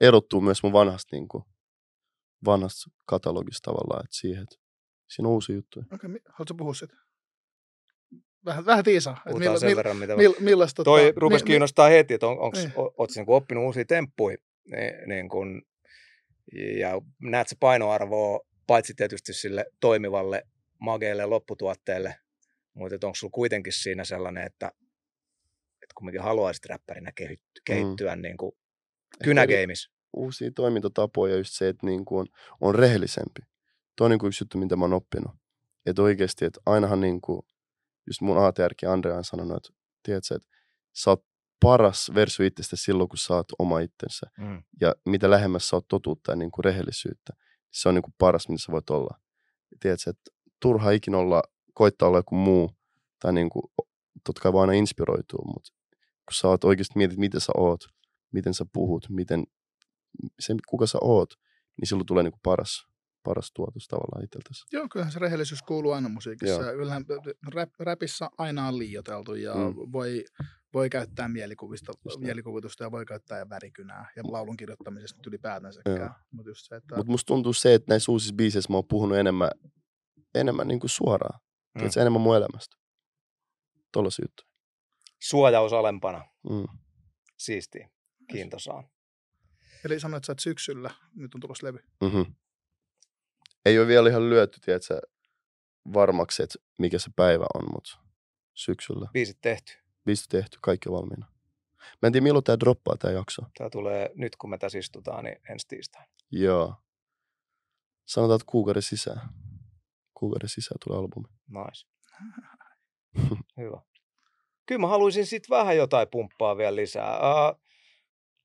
S3: erottuu myös mun vanhasta, niinku, vanhasta katalogista tavallaan, että siihen, että siinä on uusi juttu.
S2: Okei, okay, haluatko puhua siitä? Vähän, vähän tiisaa. että
S1: Puhutaan
S2: milla-
S1: sen verran, mitä mä...
S2: mil, millaista,
S1: Toi
S2: tota,
S1: rupesi
S2: mi- mi-
S1: kiinnostaa heti, että on, onks,
S2: Niin.
S1: o- oot sä niinku oppinut uusia temppuja. Niin, niin kun, ja näet se painoarvoa paitsi tietysti sille toimivalle mageille lopputuotteelle, mutta onko sulla kuitenkin siinä sellainen, että, että kumminkin haluaisit räppärinä kehittyä, kehittyä mm. niin kuin kynägeimis.
S3: Uusia toimintatapoja ja just se, että niinku on, on rehellisempi. Tuo on niinku yksi juttu, mitä mä oon oppinut. Että oikeasti, että ainahan niinku, just mun ATRkin Andre on sanonut, että tiedätkö, että sä oot paras versu itsestä silloin, kun sä oot oma itsensä.
S1: Mm.
S3: ja mitä lähemmäs sä oot totuutta ja niin kuin rehellisyyttä, se on niin kuin paras, mitä sä voit olla. Tiedätkö, että turha ikinä olla, koittaa olla joku muu, tai niin kuin, totta kai voi aina inspiroitua, mutta kun sä oot oikeasti mietit, mitä sä oot, miten sä puhut, miten, se, kuka sä oot, niin silloin tulee niin kuin paras, paras tuotos tavallaan itseltäsi.
S2: Joo, kyllähän se rehellisyys kuuluu aina musiikissa. Kyllähän rap, rapissa aina on liioteltu ja
S3: Mm.
S2: mm. voi, voi käyttää mielikuvista,
S3: Just
S2: mielikuvitusta ja voi käyttää värikynää ja laulun kirjoittamisesta ylipäätänsäkään. Mutta just se, että
S3: Mutta musta tuntuu se, että näissä uusissa biiseissä mä oon puhunut enemmän, enemmän niin kuin suoraan.
S1: Mm.
S3: Mm. enemmän mun elämästä. Tollaisia juttuja.
S1: Suojaus alempana.
S3: Mm.
S1: Siistiä. Kiintosaa.
S2: Eli sanoit, että sä et syksyllä, nyt on tulossa levy.
S3: Mm-hmm. Ei ole vielä ihan lyöty, tiedätkö, varmaksi, että mikä se päivä on, mutta syksyllä.
S1: Biisit tehty.
S3: Biisit tehty, kaikki valmiina. Mä en tiedä, milloin tämä droppaa tämä jakso.
S1: Tämä tulee nyt, kun me tässä istutaan, niin ensi tiistaina.
S3: Joo. Sanotaan, että kuukauden sisään. Kuukauden sisään tulee albumi.
S1: Nice. Hyvä. Kyllä mä haluaisin sitten vähän jotain pumppaa vielä lisää. Uh,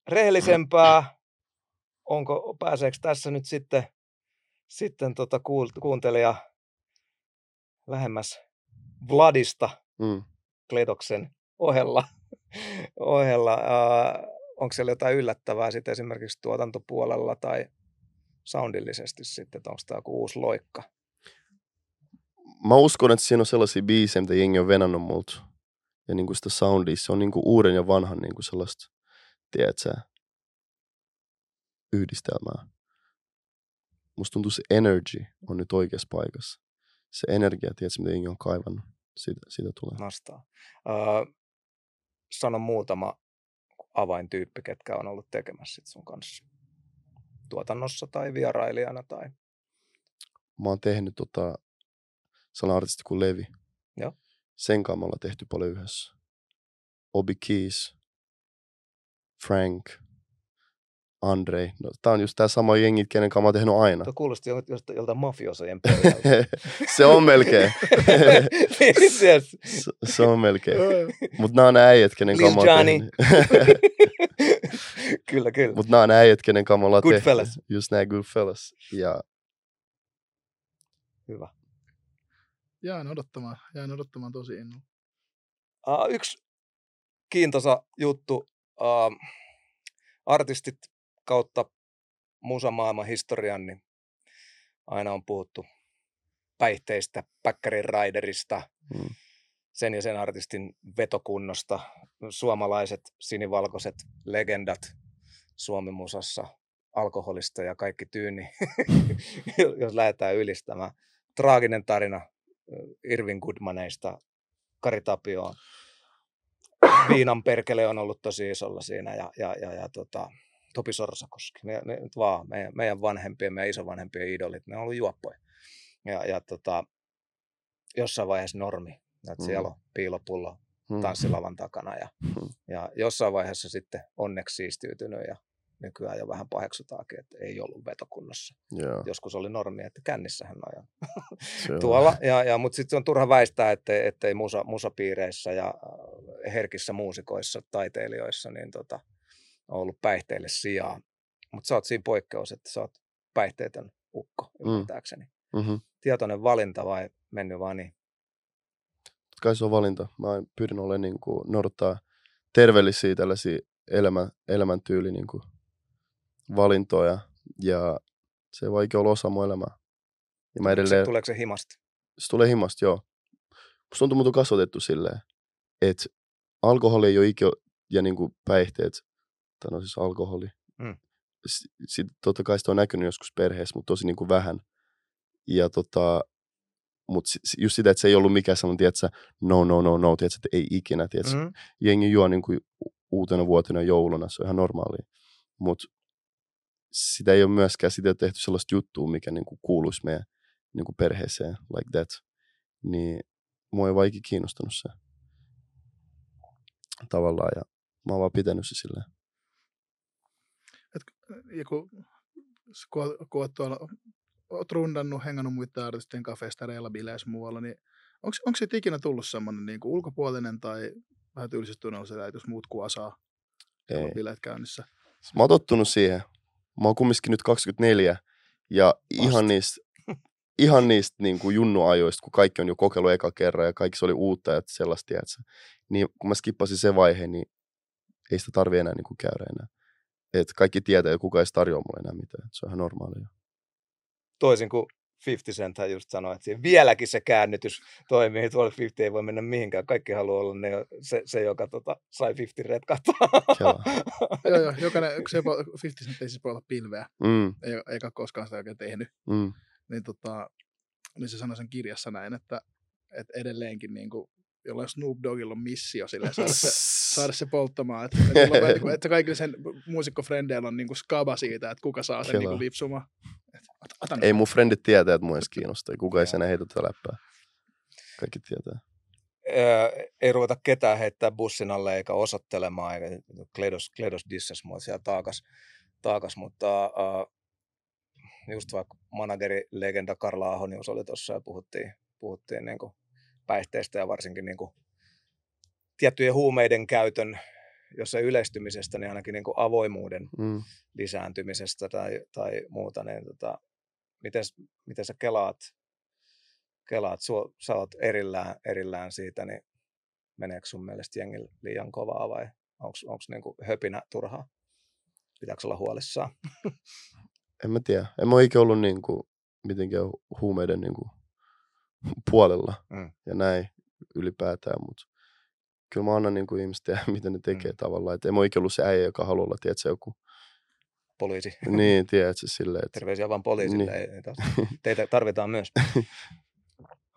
S1: rehellisempää. Onko, pääseekö tässä nyt sitten, sitten tota kuuntelija lähemmäs Vladista
S3: Mm.
S1: Kledoksen ohella? ohella. Uh, onko siellä jotain yllättävää sitten esimerkiksi tuotantopuolella tai soundillisesti sitten, että onko tämä joku uusi loikka?
S3: Mä uskon, että siinä on sellaisia biisejä, mitä jengi on venannut multa. Ja niinku sitä soundia, se on niinku uuden ja vanhan niinku sellaista, tiedätkö, yhdistelmää. Musta tuntuu se energy on nyt oikeassa paikassa. Se energia, tiedätkö, mitä jengi on kaivannut. Siitä, siitä tulee.
S1: nastaa. Öö, sano muutama avaintyyppi, ketkä on ollut tekemässä sit sun kanssa tuotannossa tai vierailijana. Tai...
S3: Mä oon tehnyt tota, sellainen artisti kuin Levi.
S1: Joo.
S3: Sen kanssa me ollaan tehty paljon yhdessä. Obi Keys, Frank, Andre. No, tää on just tää sama jengi, kenen kanssa mä oon tehnyt aina.
S1: Tuo kuulosti jol- jolta, jolta mafiosojen
S3: se on melkein. Se, se on melkein. Mutta nämä on äijät, kenen kanssa mä oon
S1: Johnny.
S3: tehnyt.
S1: kyllä, kyllä.
S3: Mutta nämä on äijät, kenen kanssa me ollaan tehty.
S1: Goodfellas.
S3: Just näin Goodfellas. Ja
S1: Hyvä.
S2: Jään odottamaan, jään odottamaan tosi innolla.
S1: Uh, yksi kiintoisa juttu. Uh, artistit kautta musamaailman historian, niin aina on puhuttu päihteistä, päkkärin raiderista,
S3: Mm.
S1: sen ja sen artistin vetokunnosta. Suomalaiset sinivalkoiset legendat Suomi-musassa, alkoholista ja kaikki tyyni, jos lähdetään ylistämään. Traaginen tarina Irvin Goodmaneista, Kari Tapioon. Viinan perkele on ollut tosi isolla siinä ja, ja, ja, ja tota, Topi Sorsakoski. Ne, ne nyt vaan meidän, meidän vanhempien, meidän isovanhempien idolit, ne on ollut juoppoja. Ja, ja tota, jossain vaiheessa normi, että
S3: Mm.
S1: siellä on piilopullo
S3: mm,
S1: tanssilavan takana ja,
S3: Mm.
S1: ja jossain vaiheessa sitten onneksi siistiytynyt ja nykyään jo vähän paheksutaankin, että ei ollut vetokunnossa.
S3: joo,
S1: Joskus oli normi, että kännissähän on. tuolla, ja, ja, mutta sitten on turha väistää, ettei, ettei musa, musapiireissä ja äh, herkissä muusikoissa, taiteilijoissa, niin tota, on ollut päihteille sijaa. Mutta sä oot siinä poikkeus, että sä oot päihteetön ukko,
S3: Mm.
S1: ymmärtääkseni.
S3: Mm-hmm.
S1: Tietoinen valinta vai mennyt vaan niin?
S3: kai se on valinta. Mä pyrin olemaan niin kuin, noudattaa terveellisiä tällaisia elämä, elämäntyyli niin kuin, valintoja ja se ei vaikea olla osa mun elämää. Ja mä edelleen,
S1: Se, tuleeko se himasta?
S3: se tulee himasta, joo. Musta on kasvatettu silleen, että alkoholi ei ole ikinä, ja niin kuin päihteet, tai no siis alkoholi.
S1: Mm.
S3: Sitten totta kai sitä on näkynyt joskus perheessä, mutta tosi niin kuin vähän. Ja tota, mutta just sitä, että se ei ollut mikään sellainen, tiedätkö, no, no, no, no, tiedätkö, että ei ikinä, tiedätkö,
S1: Mm.
S3: jengi juo niin kuin uutena vuotena jouluna, se on ihan normaalia. Mutta sitä ei ole myöskään, sitä ei ole tehty sellaista juttua, mikä niin kuin kuuluisi meidän niin kuin perheeseen, like that. Niin mua ei vaikin kiinnostanut se tavallaan, ja mä oon vaan pitänyt se silleen.
S2: Ja kun, kun, kun oot tuolla, oot rundannut, hengannut muiden artistien kanssa festareilla, bileissä muualla, niin onko siitä ikinä tullut semmoinen niin ulkopuolinen tai vähän tylsissä tunnelma, että jos muut kuin asaa,
S3: Ei.
S2: bileet käynnissä?
S3: Mä oon tottunut siihen. Mä oon kumminkin nyt 24 ja ihan
S1: Vasta.
S3: niistä, ihan niistä niin kuin junnuajoista, kun kaikki on jo kokeillut eka kerran ja kaikki se oli uutta ja sellaista, tiedätkö? Niin kun mä skippasin sen vaiheen, niin ei sitä tarvi enää niin kuin käydä enää. Et kaikki tietää, että kuka ei tarjoa mulle enää mitään. Et se on ihan normaalia.
S1: Toisin kuin 50 Cent hän just sanoi, että siinä vieläkin se käännytys toimii. Tuolla 50 ei voi mennä mihinkään. Kaikki haluaa olla ne, se, se joka tota, sai 50 retkattaa.
S3: Kelaa.
S2: joo, joo, jokainen, se ei voi- 50 Cent ei siis voi olla pilveä,
S3: Mm,
S2: ei, eikä koskaan sitä oikein tehnyt.
S3: mm.
S2: Niin, tota, niin se sanoi sen kirjassa näin, että, että edelleenkin niin kuin, jollain Snoop Doggilla on missio silleen, saada, se, saada se polttamaan. Että, että, että, kaikilla sen muusikkofrendeillä on niin kuin skaba siitä, että kuka saa sen niin kuin lipsumaan. Et, ota.
S3: Ei mun frendit tietää, että mua edes kiinnostaa. Kuka ei sen heitä tätä läppää. Kaikki tietää.
S1: Ö, ei ruveta ketään heittää bussin alle eikä osoittelemaan, eikä Kledos, Kledos dissas mua siellä taakas, taakas mutta uh, just vaikka manageri legenda Karla Ahonius oli tuossa ja puhuttiin, puhuttiin niin kuin päihteistä ja varsinkin niin kuin tiettyjen huumeiden käytön, jos ei yleistymisestä, niin ainakin niin kuin avoimuuden
S3: Mm.
S1: lisääntymisestä tai, tai muuta, niin tota, miten, miten sä kelaat, kelaat sua, sä oot erillään, erillään siitä, niin meneekö sun mielestä jengi liian kovaa vai onko niinku höpinä turhaa? Pitääkö olla huolissaan?
S3: En mä tiedä. En mä ole ikinä ollut niin kuin, mitenkään huumeiden niin kuin, puolella
S1: Mm.
S3: ja näin ylipäätään, mutta kyllä mä annan niin kuin, ihmiset tehdä, mitä ne tekee
S1: Mm.
S3: mm. tavallaan. Et en mä ollut se äijä, joka haluaa olla, tiedätkö, joku,
S1: Poliisi.
S3: niin, tiedätkö, silleen, että
S1: Terveisiä vaan poliisille.
S3: Niin.
S1: Ei, ei. Teitä tarvitaan myös.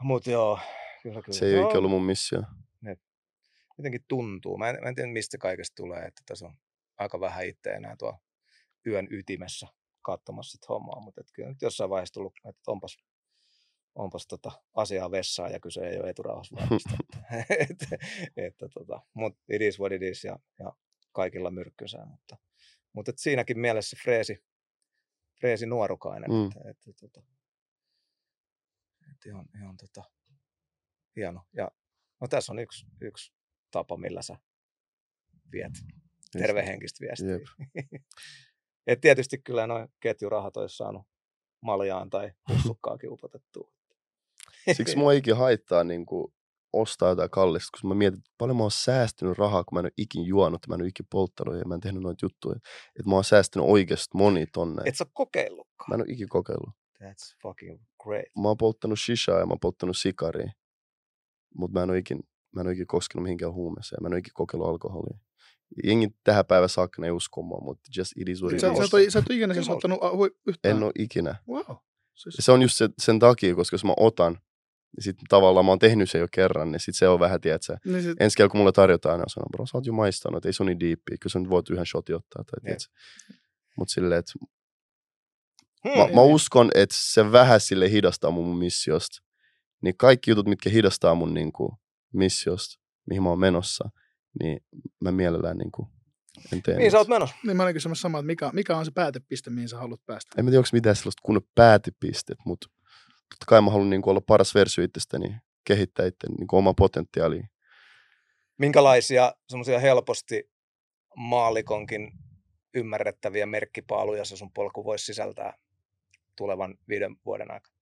S1: Mutta joo, kyllä, kyllä.
S3: se ei ikinä ollut mun missio.
S1: jotenkin tuntuu. Mä en, mä en tiedä, mistä kaikesta tulee, että tässä on aika vähän itse enää tuo yön ytimessä katsomassa sit hommaa, mutta et kyllä nyt jossain vaiheessa tullut, että onpas, onpas tota asiaa vessaan ja kyse ei ole eturauhassa varmasta. että, että tota, mutta it is what it is ja, ja kaikilla myrkkynsä, mutta, mutta et siinäkin mielessä freesi, freesi nuorukainen,
S3: Mm.
S1: että, että, tota, että ihan, ihan tota, hieno. Ja no tässä on yksi, yksi tapa, millä sä viet tervehenkistä viestiä.
S3: Jep.
S1: Et tietysti kyllä noin ketjurahat olisi saanut maljaan tai pussukkaakin upotettua.
S3: Siksi mua ei ikinä haittaa niin kuin, ostaa jotain kallista, koska mä mietin, että paljon mä oon säästynyt rahaa, kun mä en ole ikin juonut, mä en ole ikin polttanut ja mä en tehnyt noita juttuja. Että mä oon säästänyt oikeasti moni tonne.
S1: Et sä kokeillutkaan.
S3: Mä en ole ikin kokeillut.
S1: That's fucking great.
S3: Mä oon polttanut shishaa ja mä oon polttanut sikaria, mutta mä en ole ikin, mä en ole ikin koskenut mihinkään huumeeseen. Mä en ole ikin kokeillut alkoholia. Jengi tähän päivän saakka ne ei usko mua, mutta just it is what it
S2: Sä,
S3: is.
S2: sä, et ole- sä et ole ikinä siis ottanut hui, yhtään.
S3: En ole ikinä.
S2: Wow. Siis,
S3: se on just se, sen takia, koska jos mä otan, niin sitten tavallaan mä oon tehnyt sen jo kerran, niin sit se on vähän, tiedätkö,
S2: niin sit,
S3: ensi kerralla kun mulle tarjotaan, niin sanon, bro, sä oot jo maistanut, että ei se ole niin diippiä, kyllä sä nyt voit yhden shotin ottaa, tai tiedätkö. Mutta silleen, että
S1: Hmm.
S3: mä, mä uskon, että se vähän sille hidastaa mun, mun missiosta. Niin kaikki jutut, mitkä hidastaa mun niin kuin, missiosta, mihin mä oon menossa, niin mä mielellään niin kuin, en tee
S1: Niin sä oot menossa.
S2: niin mä olin kysymässä samaa, että mikä, mikä on se päätepiste, mihin sä haluat päästä?
S3: En mä tiedä, onko mitään sellaista kunnon päätipistet, mutta totta kai mä haluan niin kuin, olla paras versio itsestäni, kehittää itse niin kuin, omaa potentiaalia.
S1: Minkälaisia semmoisia helposti maalikonkin ymmärrettäviä merkkipaaluja se sun polku voisi sisältää tulevan viiden vuoden aikana.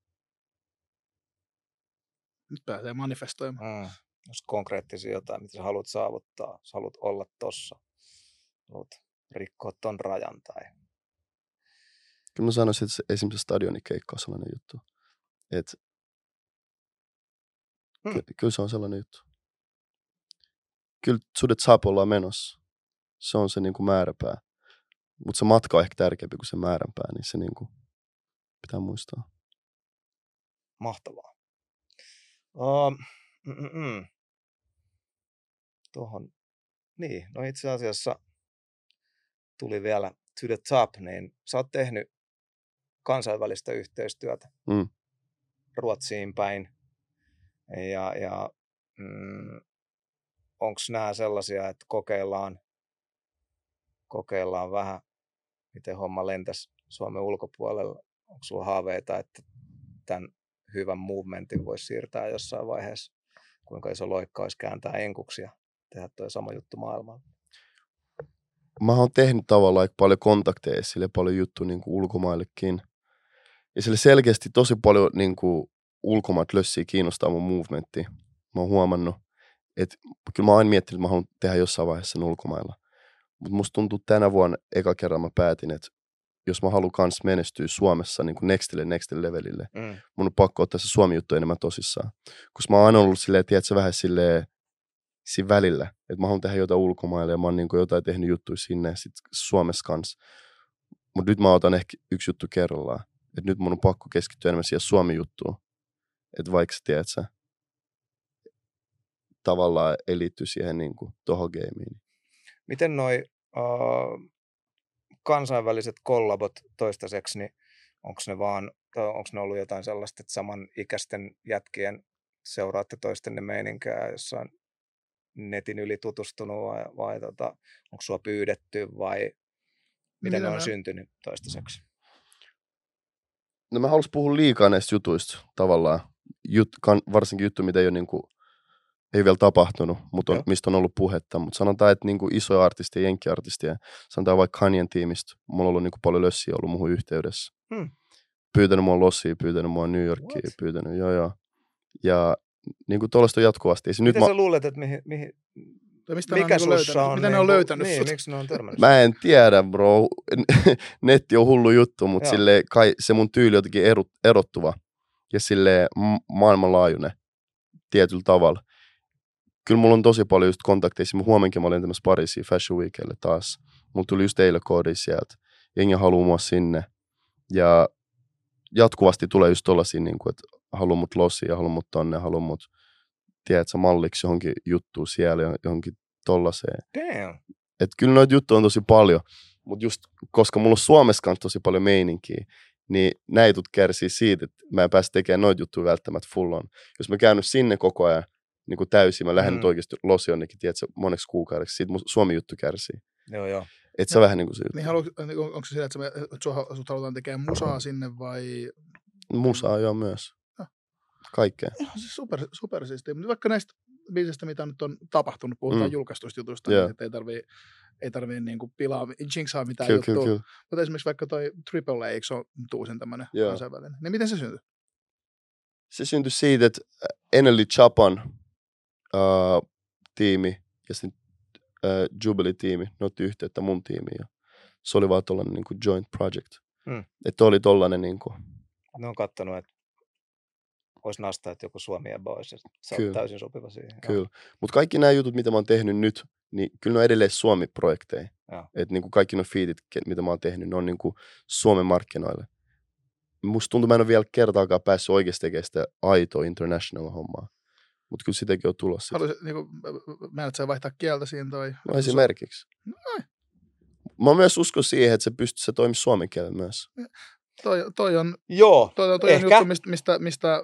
S2: Nyt pääsee manifestoimaan.
S1: Mm. Jos konkreettisia jotain, mitä sä haluat saavuttaa, sä haluat olla tossa, haluat rikkoa ton rajan tai...
S3: Kyllä mä sanoisin, että se, esimerkiksi stadionikeikka on sellainen juttu. Että
S1: Hmm.
S3: ky- kyllä se on sellainen juttu. Kyllä sudet saap menossa. Se on se niin kuin määräpää. Mutta se matka on ehkä tärkeämpi kuin se määränpää, niin se niin kuin pitää muistaa.
S1: Mahtavaa. Uh, mm, mm, mm. Tuohon, niin, no itse asiassa tuli vielä to the top, niin sä oot tehnyt kansainvälistä yhteistyötä
S3: Mm.
S1: Ruotsiin päin. Ja, ja mm, onko nämä sellaisia, että kokeillaan, kokeillaan vähän, miten homma lentäisi Suomen ulkopuolella? Onko sulla haaveita, että tämän hyvän movementin voisi siirtää jossain vaiheessa? Kuinka iso loikka olisi kääntää enkuksi ja tehdä tuo sama juttu maailmalla?
S3: Mä oon tehnyt tavallaan paljon kontakteja sille paljon juttuja niin kuin ulkomaillekin. Ja sille selkeästi tosi paljon niin kuin ulkomaat lössiä kiinnostaa mun movementti. Mä oon huomannut, että kyllä mä oon aina miettinyt, että mä haluan tehdä jossain vaiheessa sen ulkomailla. Mutta musta tuntuu tänä vuonna eka kerran mä päätin, että jos mä haluan kans menestyä Suomessa niin kuin nextille, nextille levelille,
S1: Mm.
S3: mun on pakko ottaa se Suomi-juttu enemmän tosissaan. Koska mä oon aina ollut silleen, tiedätkö, vähän silleen siinä välillä, että mä haluan tehdä jotain ulkomaille ja mä oon niin jotain tehnyt juttuja sinne sit Suomessa kanssa. Mutta nyt mä otan ehkä yksi juttu kerrallaan. Että nyt mun on pakko keskittyä enemmän siihen Suomi-juttuun. Että vaikka sä tiedät sä, tavallaan ei liitty siihen niin kuin, tohon gameen.
S1: Miten noi uh, kansainväliset kollabot toistaiseksi, niin onko ne vaan, onko ne ollut jotain sellaista, että samanikäisten jätkien seuraatte toistenne meininkää jossain netin yli tutustunut vai, vai tota, onko sua pyydetty vai miten
S2: Mitä
S1: ne on
S2: mä-
S1: syntynyt toistaiseksi?
S3: No mä haluaisin puhua liikaa näistä jutuista tavallaan. Jut, kan, varsinkin juttu, mitä ei ole niin kuin, ei vielä tapahtunut, mutta on,
S1: Joo.
S3: mistä on ollut puhetta. Mutta sanotaan, että niin kuin isoja artisteja, jenkkiartisteja, sanotaan vaikka Kanyen tiimistä, mulla on ollut niin kuin paljon lössiä ollut muuhun yhteydessä.
S1: Hmm.
S3: Pyytänyt mua Lossiin, pyytänyt mua New Yorkiin,
S1: What?
S3: pyytänyt, joo joo. Ja niin kuin tuollaista on jatkuvasti. Ja se nyt
S1: Miten
S3: mä,
S1: sä luulet, että mihin, mihin,
S2: Tai mistä
S1: mikä
S2: on
S1: sussa
S2: löytänyt,
S1: on?
S2: miten ne on
S1: niinku-
S2: löytänyt
S1: niin,
S2: sut?
S1: miksi ne on törmännyt?
S3: Mä en tiedä, bro. Netti on hullu juttu, mutta sille kai se mun tyyli on jotenkin ero, erottuva ja sille maailmanlaajuinen tietyllä tavalla. Kyllä mulla on tosi paljon just kontakteja. Mä huomenkin mä olin tämmössä Pariisiin Fashion Weekelle taas. Mulla tuli just eilen koodi sieltä. Jengi haluaa mua sinne. Ja jatkuvasti tulee just tollasia, niin kuin, että haluaa mut lossiin ja haluaa mut tonne, haluaa mut, tiedätkö, malliksi johonkin juttuun siellä, johonkin tollaseen
S1: Damn.
S3: että kyllä noita juttuja on tosi paljon, mutta just koska mulla on Suomessa kanssa tosi paljon meininkiä, niin näityt kärsii siitä, että mä en pääse tekemään noita juttuja välttämättä full on. Jos mä käyn nyt sinne koko ajan niin kuin täysin, mä lähden
S1: Mm.
S3: nyt oikeasti losi jonnekin, tiedätkö, moneksi kuukaudeksi, siitä mun Suomi juttu kärsii.
S1: Joo, joo.
S3: Et se
S2: Joo.
S3: vähän niin kuin se juttu.
S2: Niin haluatko, onko se sillä, että, sä, että sua, sut halutaan tekemään musaa sinne vai...
S3: Musaa joo myös. Kaikkea.
S2: Ihan se super, super siistiä. Mutta vaikka näistä biisistä, mitä nyt on tapahtunut, puhutaan
S3: Mm.
S2: julkaistuista jutuista,
S3: Joo.
S2: niin että ei tarvii, ei tarvii niinku pilaa, jinksaa mitään
S3: Kyllä,
S2: juttua.
S3: kyllä, kyllä.
S2: Mutta esimerkiksi vaikka toi Triple A, eikö se ole uusin tämmöinen
S3: Joo.
S2: kansainvälinen? Niin miten se syntyi?
S3: Se syntyi siitä, että Eneli Chapan uh, tiimi ja sitten uh, Jubilee-tiimi, ne otti yhteyttä mun tiimiin. Ja se oli vaan tollanen niin joint project.
S1: Mm.
S3: Että oli tollanen niin kuin,
S1: Ne on kattonut, että olisi nastaa, että joku Suomi ja boys, ja
S3: Kyllä.
S1: oot täysin sopiva siihen.
S3: Kyllä. Mutta kaikki nämä jutut, mitä mä oon tehnyt nyt, niin kyllä ne on edelleen Suomi-projekteja. Että niin kaikki nuo feedit, ke- mitä mä oon tehnyt, ne on niin kuin Suomen markkinoille. Musta tuntuu, mä en ole vielä kertaakaan päässyt oikeasti tekemään sitä aitoa international-hommaa. Mutta kyllä sitäkin on tulossa.
S2: Haluaisit, niinku, mä sä vaihtaa kieltä siinä toi?
S3: No esimerkiksi. Mä myös uskon siihen, että se pystyy, se toimii suomen kielellä myös.
S2: Toi, toi on,
S1: Joo,
S2: toi, toi on
S1: Ehkä.
S2: juttu, mistä, mistä, mistä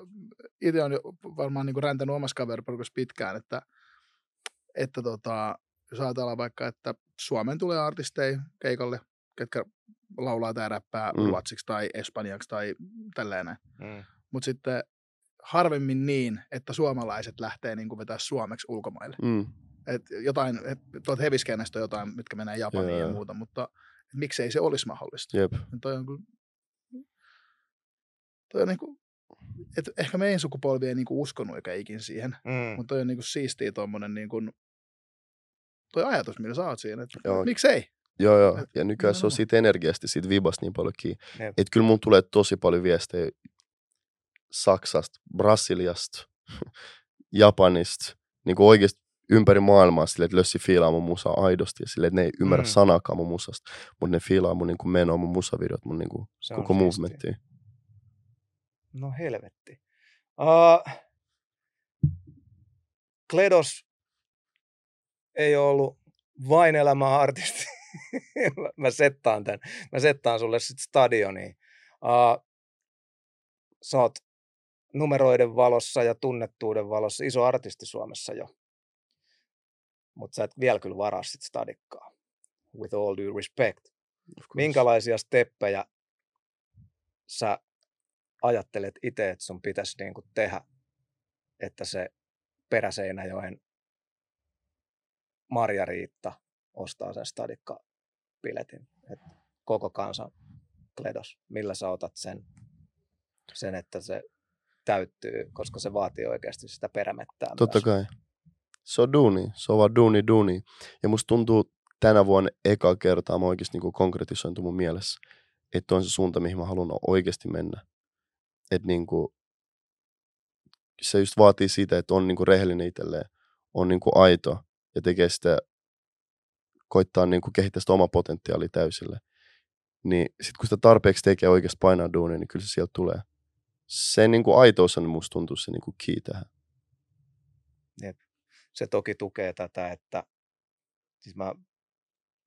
S2: itse on varmaan niinku räntänyt omassa kaveriporukassa pitkään, että, että tota, jos ajatellaan vaikka, että Suomen tulee artisteja keikalle, ketkä laulaa tai räppää
S3: Mm.
S2: ruotsiksi tai espanjaksi tai tälleen näin.
S1: mm.
S2: Mutta sitten harvemmin niin, että suomalaiset lähtee niin vetää suomeksi ulkomaille.
S3: Mm.
S2: Et jotain, et, tuolta heviskeenestä on jotain, mitkä menee Japaniin
S3: Joo.
S2: ja muuta, mutta miksei se olisi mahdollista.
S3: Jep.
S2: Ja toi on kyllä, toi on niin kuin, että ehkä meidän sukupolvi ei niin kuin uskonut eikä ikin siihen,
S1: Mm.
S2: mutta toi on niin kuin siistiä tuommoinen niin kuin, toi ajatus, millä sä oot siinä, että miksei?
S3: Joo, joo.
S2: Et
S3: Ja nykyään se on siitä energiasta, siitä vibasta niin paljon kiinni. Että kyllä mun tulee tosi paljon viestejä Saksasta, Brasiliasta, Japanista, niin kuin oikeasti ympäri maailmaa sille, että lössi fiilaa mun musaa aidosti ja sille, että ne ei ymmärrä
S1: Mm.
S3: sanaakaan mun musasta, mutta ne fiilaa mun niin kuin menoa, mun musavideot, mun niin kuin
S1: Se
S3: koko
S1: siistiä. No helvetti. Uh, Kledos ei ole ollut vain elämä artisti. Mä- settaan tän. Mä settaan sulle sit stadioniin. Uh, sä oot numeroiden valossa ja tunnettuuden valossa iso artisti Suomessa jo. Mutta sä et vielä kyllä varaa sit stadikkaa. With all due respect. Minkälaisia steppejä sä ajattelet itse, että sun pitäisi niinku tehdä, että se Peräseinäjoen Marja-Riitta ostaa sen stadikkapiletin. Et koko kansan kledos. Millä sä otat sen, sen, että se täyttyy, koska se vaatii oikeasti sitä perämettää
S3: Totta
S1: myös.
S3: kai. Se on duuni. Se on vaan duuni, duuni. Ja musta tuntuu tänä vuonna eka kertaa mä oikeasti niin konkretisointu mun mielessä, että on se suunta, mihin mä haluan oikeasti mennä. Että niin kuin, se just vaatii sitä, että on niin kuin rehellinen itselleen, on niin kuin aito ja tekee sitä, koittaa niin kuin kehittää sitä omaa potentiaalia täysille. Niin sit kun sitä tarpeeksi tekee oikeasti painaa duunia, niin kyllä se sieltä tulee. Se niin kuin aitous on musta tuntuu se niin kuin key tähän.
S1: se toki tukee tätä, että siis mä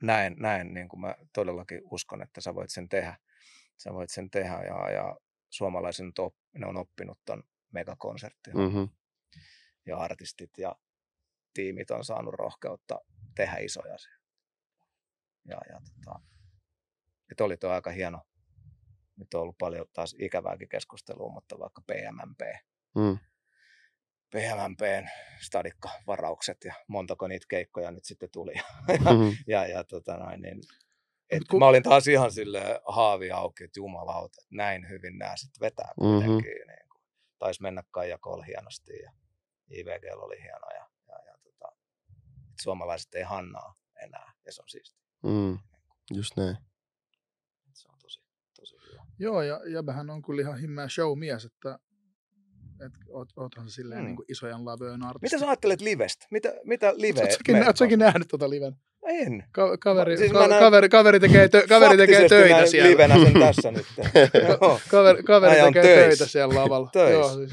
S1: näen, näen niin kuin mä todellakin uskon, että sä voit sen tehdä. Sä voit sen tehdä ja, ja suomalaiset nyt op, ne on oppinut ton megakonsertin
S3: Mm-hmm.
S1: ja artistit ja tiimit on saanut rohkeutta tehdä isoja asioita. Ja, ja tota, et oli tuo aika hieno. Nyt on ollut paljon taas ikävääkin keskustelua, mutta vaikka PMMP,
S3: Mm.
S1: PMMPn stadikkavaraukset ja montako niitä keikkoja nyt sitten tuli.
S3: Mm-hmm.
S1: ja, ja tota noin, niin, et
S2: ku-
S1: mä olin taas ihan sille haavi auki, että jumalauta, että näin hyvin nämä sitten vetää
S3: Mhm.
S1: kuitenkin. Mm-hmm. Niin kuin, taisi mennä Kaija Kol hienosti ja IVG oli hieno ja, ja, ja tota, et suomalaiset ei hannaa enää ja se on siisti.
S3: Mm. Just näin.
S1: Se on tosi, tosi hyvä.
S2: Joo, ja Jäbähän on kyllä ihan himmeä showmies, että et, oot, oothan silleen
S1: Mm.
S2: mm. niin kuin isojen lavöön artisti.
S1: Mitä sä ajattelet livestä? Mitä, mitä live
S2: Oot säkin, oot säkin nähnyt tota liven?
S1: En.
S2: Ka- kaveri,
S1: Siis
S2: ka-
S1: näen
S2: kaveri, kaveri, tekee, tö- kaveri tekee
S1: Faktisesti
S2: töitä
S1: näin
S2: siellä.
S1: Livenä sen tässä nyt. Joo.
S2: Kaveri, kaveri tekee
S1: töissä.
S2: töitä siellä lavalla.
S1: Töissä.
S2: Joo, siis,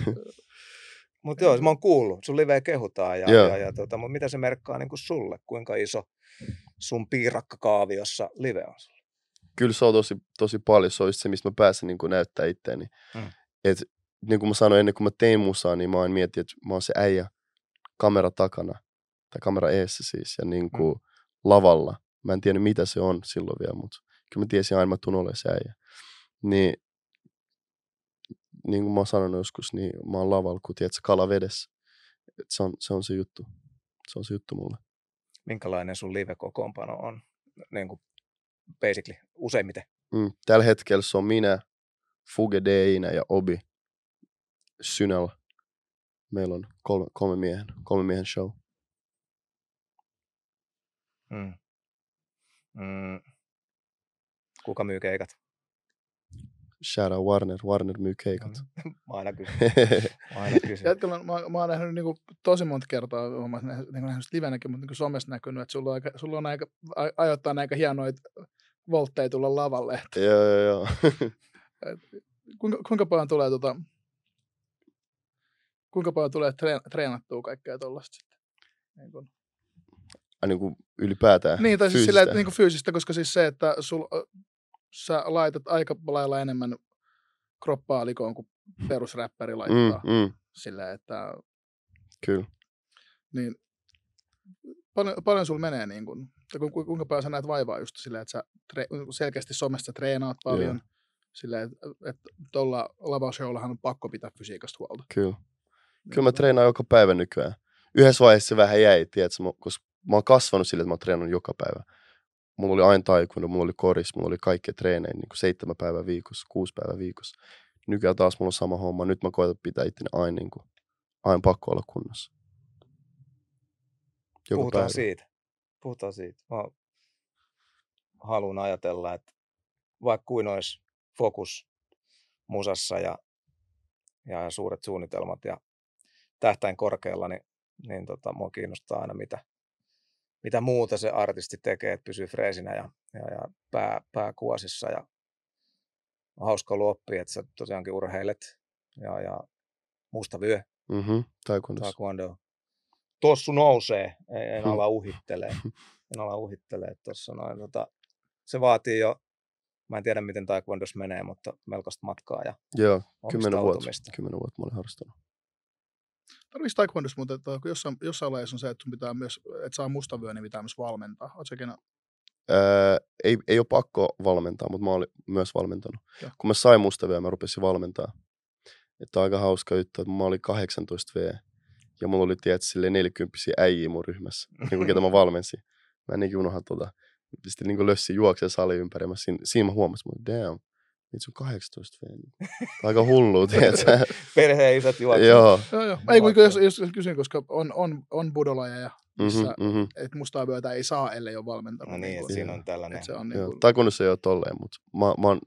S1: Mutta joo, mä oon kuullut, sun liveä kehutaan, ja,
S3: Joo.
S1: ja, ja tota, mutta mitä se merkkaa niin kuin sulle? Kuinka iso sun piirakkakaaviossa live on sulle?
S3: Kyllä se on tosi, tosi paljon. Se on just se, mistä mä pääsen niin kuin näyttää itteeni.
S1: Mm.
S3: Et, niin kuin mä sanoin ennen kuin mä tein musaa, niin mä oon mietin, että mä oon se äijä kamera takana. Tai kamera eessä siis. Ja niin kuin mm. Lavalla. Mä en tiedä mitä se on silloin vielä, mutta kyllä mä tiesin aina, että mä se äijä. Niin, niin kuin mä oon sanonut joskus, niin mä oon lavalla, kun tiedät, kala vedessä. Et se, on, se on se juttu. Se on se juttu mulle.
S1: Minkälainen sun live-kokoonpano on? Niin kuin basically, useimmiten.
S3: Mm. Tällä hetkellä se on minä, Fuge Deinä ja Obi Synel. Meillä on kolme, kolme, miehen, kolme miehen show.
S1: Mm. Mm. Kuka myy keikat?
S3: Shout out Warner. Warner myy keikat.
S1: Mä aina kysyn. Mä aina kysyn.
S2: Jätkällä, mä, mä oon nähnyt niin kuin, tosi monta kertaa, mä oon nähnyt, niin nähnyt livenäkin, mutta niin somessa näkynyt, että sulla on, aika, sulla on aika, ajoittain aika hienoja voltteja tulla lavalle. Että,
S3: joo, joo, joo.
S2: kuinka, kuinka paljon tulee tota, kuinka paljon tulee treen, treenattua kaikkea tuollaista sitten? Niin, kun,
S3: niin kuin ylipäätään
S2: niin tai siis
S3: fyysistä.
S2: sillä, että, niin kuin fyysistä, koska siis se, että sul, sä laitat aika lailla enemmän kroppaa likoon kuin perusräppäri laittaa.
S3: mm, mm,
S2: Sillä, että
S3: kyllä.
S2: niin paljon, paljon sulla menee niin kuin, tai ku- ku- kuinka paljon sä näet vaivaa just silleen, että sä tre, selkeästi somessa treenaat paljon,
S3: Joo.
S2: silleen, että, että tuolla lavashowllahan on pakko pitää fysiikasta huolta.
S3: Kyllä. Kyllä mä treenaan joka päivä nykyään. Yhdessä vaiheessa se vähän jäi, tiedätkö, koska mä oon kasvanut sille, että mä oon treenannut joka päivä. mulla oli aina taekwondo, mulla oli koris, mulla oli kaikki treenejä niin kuin seitsemän päivää viikossa, kuusi päivää viikossa. Nykyään taas mulla on sama homma. Nyt mä koitan pitää itteni aina, niin kuin, aina pakko olla kunnossa. Joka
S1: Puhutaan
S3: päivä.
S1: siitä. Puhutaan siitä. Mä haluan ajatella, että vaikka kuin olisi fokus musassa ja, ja suuret suunnitelmat ja tähtäin korkealla, niin, niin tota, mua kiinnostaa aina, mitä, mitä muuta se artisti tekee, että pysyy freesinä ja, ja, ja pää, pää kuosissa. Ja on hauska ollut oppia, että sä tosiaankin urheilet ja, ja musta vyö,
S3: Mhm, taekwondossa.
S1: taekwondo. Tossu nousee, en, en
S3: Hmm.
S1: ala uhittelee. En ala uhittelee tuossa noin. Tota, se vaatii jo, mä en tiedä miten taekwondos menee, mutta melkoista matkaa ja
S3: Joo, kymmenen vuotta. Kymmenen vuotta mä olin harrastanut.
S2: Tarvitsisi taekwondossa muuten, että jossain, jossain lajissa on se, että sun pitää myös, että saa mustavyö, niin pitää myös valmentaa. Oletko sekin
S3: Öö, ei, ei ole pakko valmentaa, mutta mä olin myös valmentanut.
S2: Joo.
S3: Kun mä sain mustavyö, mä rupesin valmentaa. Että on aika hauska juttu, että mä olin 18 V. Ja mulla oli tietysti silleen 40 äijiä mun ryhmässä, niin kuin ketä mä valmensin. Mä en ikinä unohda tota. Pistin niin lössi juokseen sali ympäri. Mä siinä, siinä mä huomasin, että damn, nyt se on 18 V. Niin. Aika hullua, tiedätkö?
S1: Perheen isät juoksevat.
S3: Joo.
S2: Joo, joo. Ei, kun jos, jos, jos kysyn, koska on, on, on budolajeja, missä
S3: Mm-hmm, mm-hmm.
S2: että mustaa vyötä ei saa, ellei ole valmentanut.
S1: No niin,
S2: kuin,
S1: että siinä on tällainen.
S2: että se on niin kuin,
S3: taekwondossa ei ole tolleen, mutta mä, mä, oon,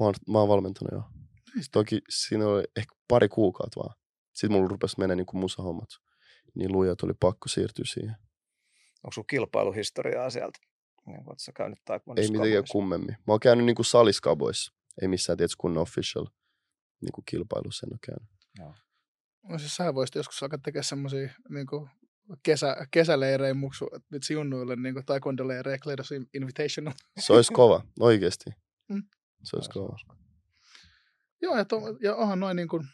S3: mä, oon, mä oon valmentanut jo.
S2: Nice.
S3: Toki siinä oli ehkä pari kuukautta vaan. Sitten mulla rupesi mennä niin kuin musahommat. Niin luja tuli pakko siirtyä siihen.
S1: Onko sulla kilpailuhistoriaa sieltä? Niin, Oletko käynyt
S3: Ei mitenkään kummemmin. Mä oon käynyt niin kuin saliskaboissa. Ei missään tietysti kunnon official niin kuin kilpailussa en ole käynyt.
S2: no siis sä voisit joskus alkaa tekemään semmoisia niin kuin kesä, kesäleirejä muksu, vitsi junnuille, niin kuin taekwondo-leirejä, Clearus Invitational.
S3: Se olisi kova, oikeasti.
S2: Mm.
S3: Se olisi kova.
S2: Joo, ja, to, ja onhan noin niin kuin,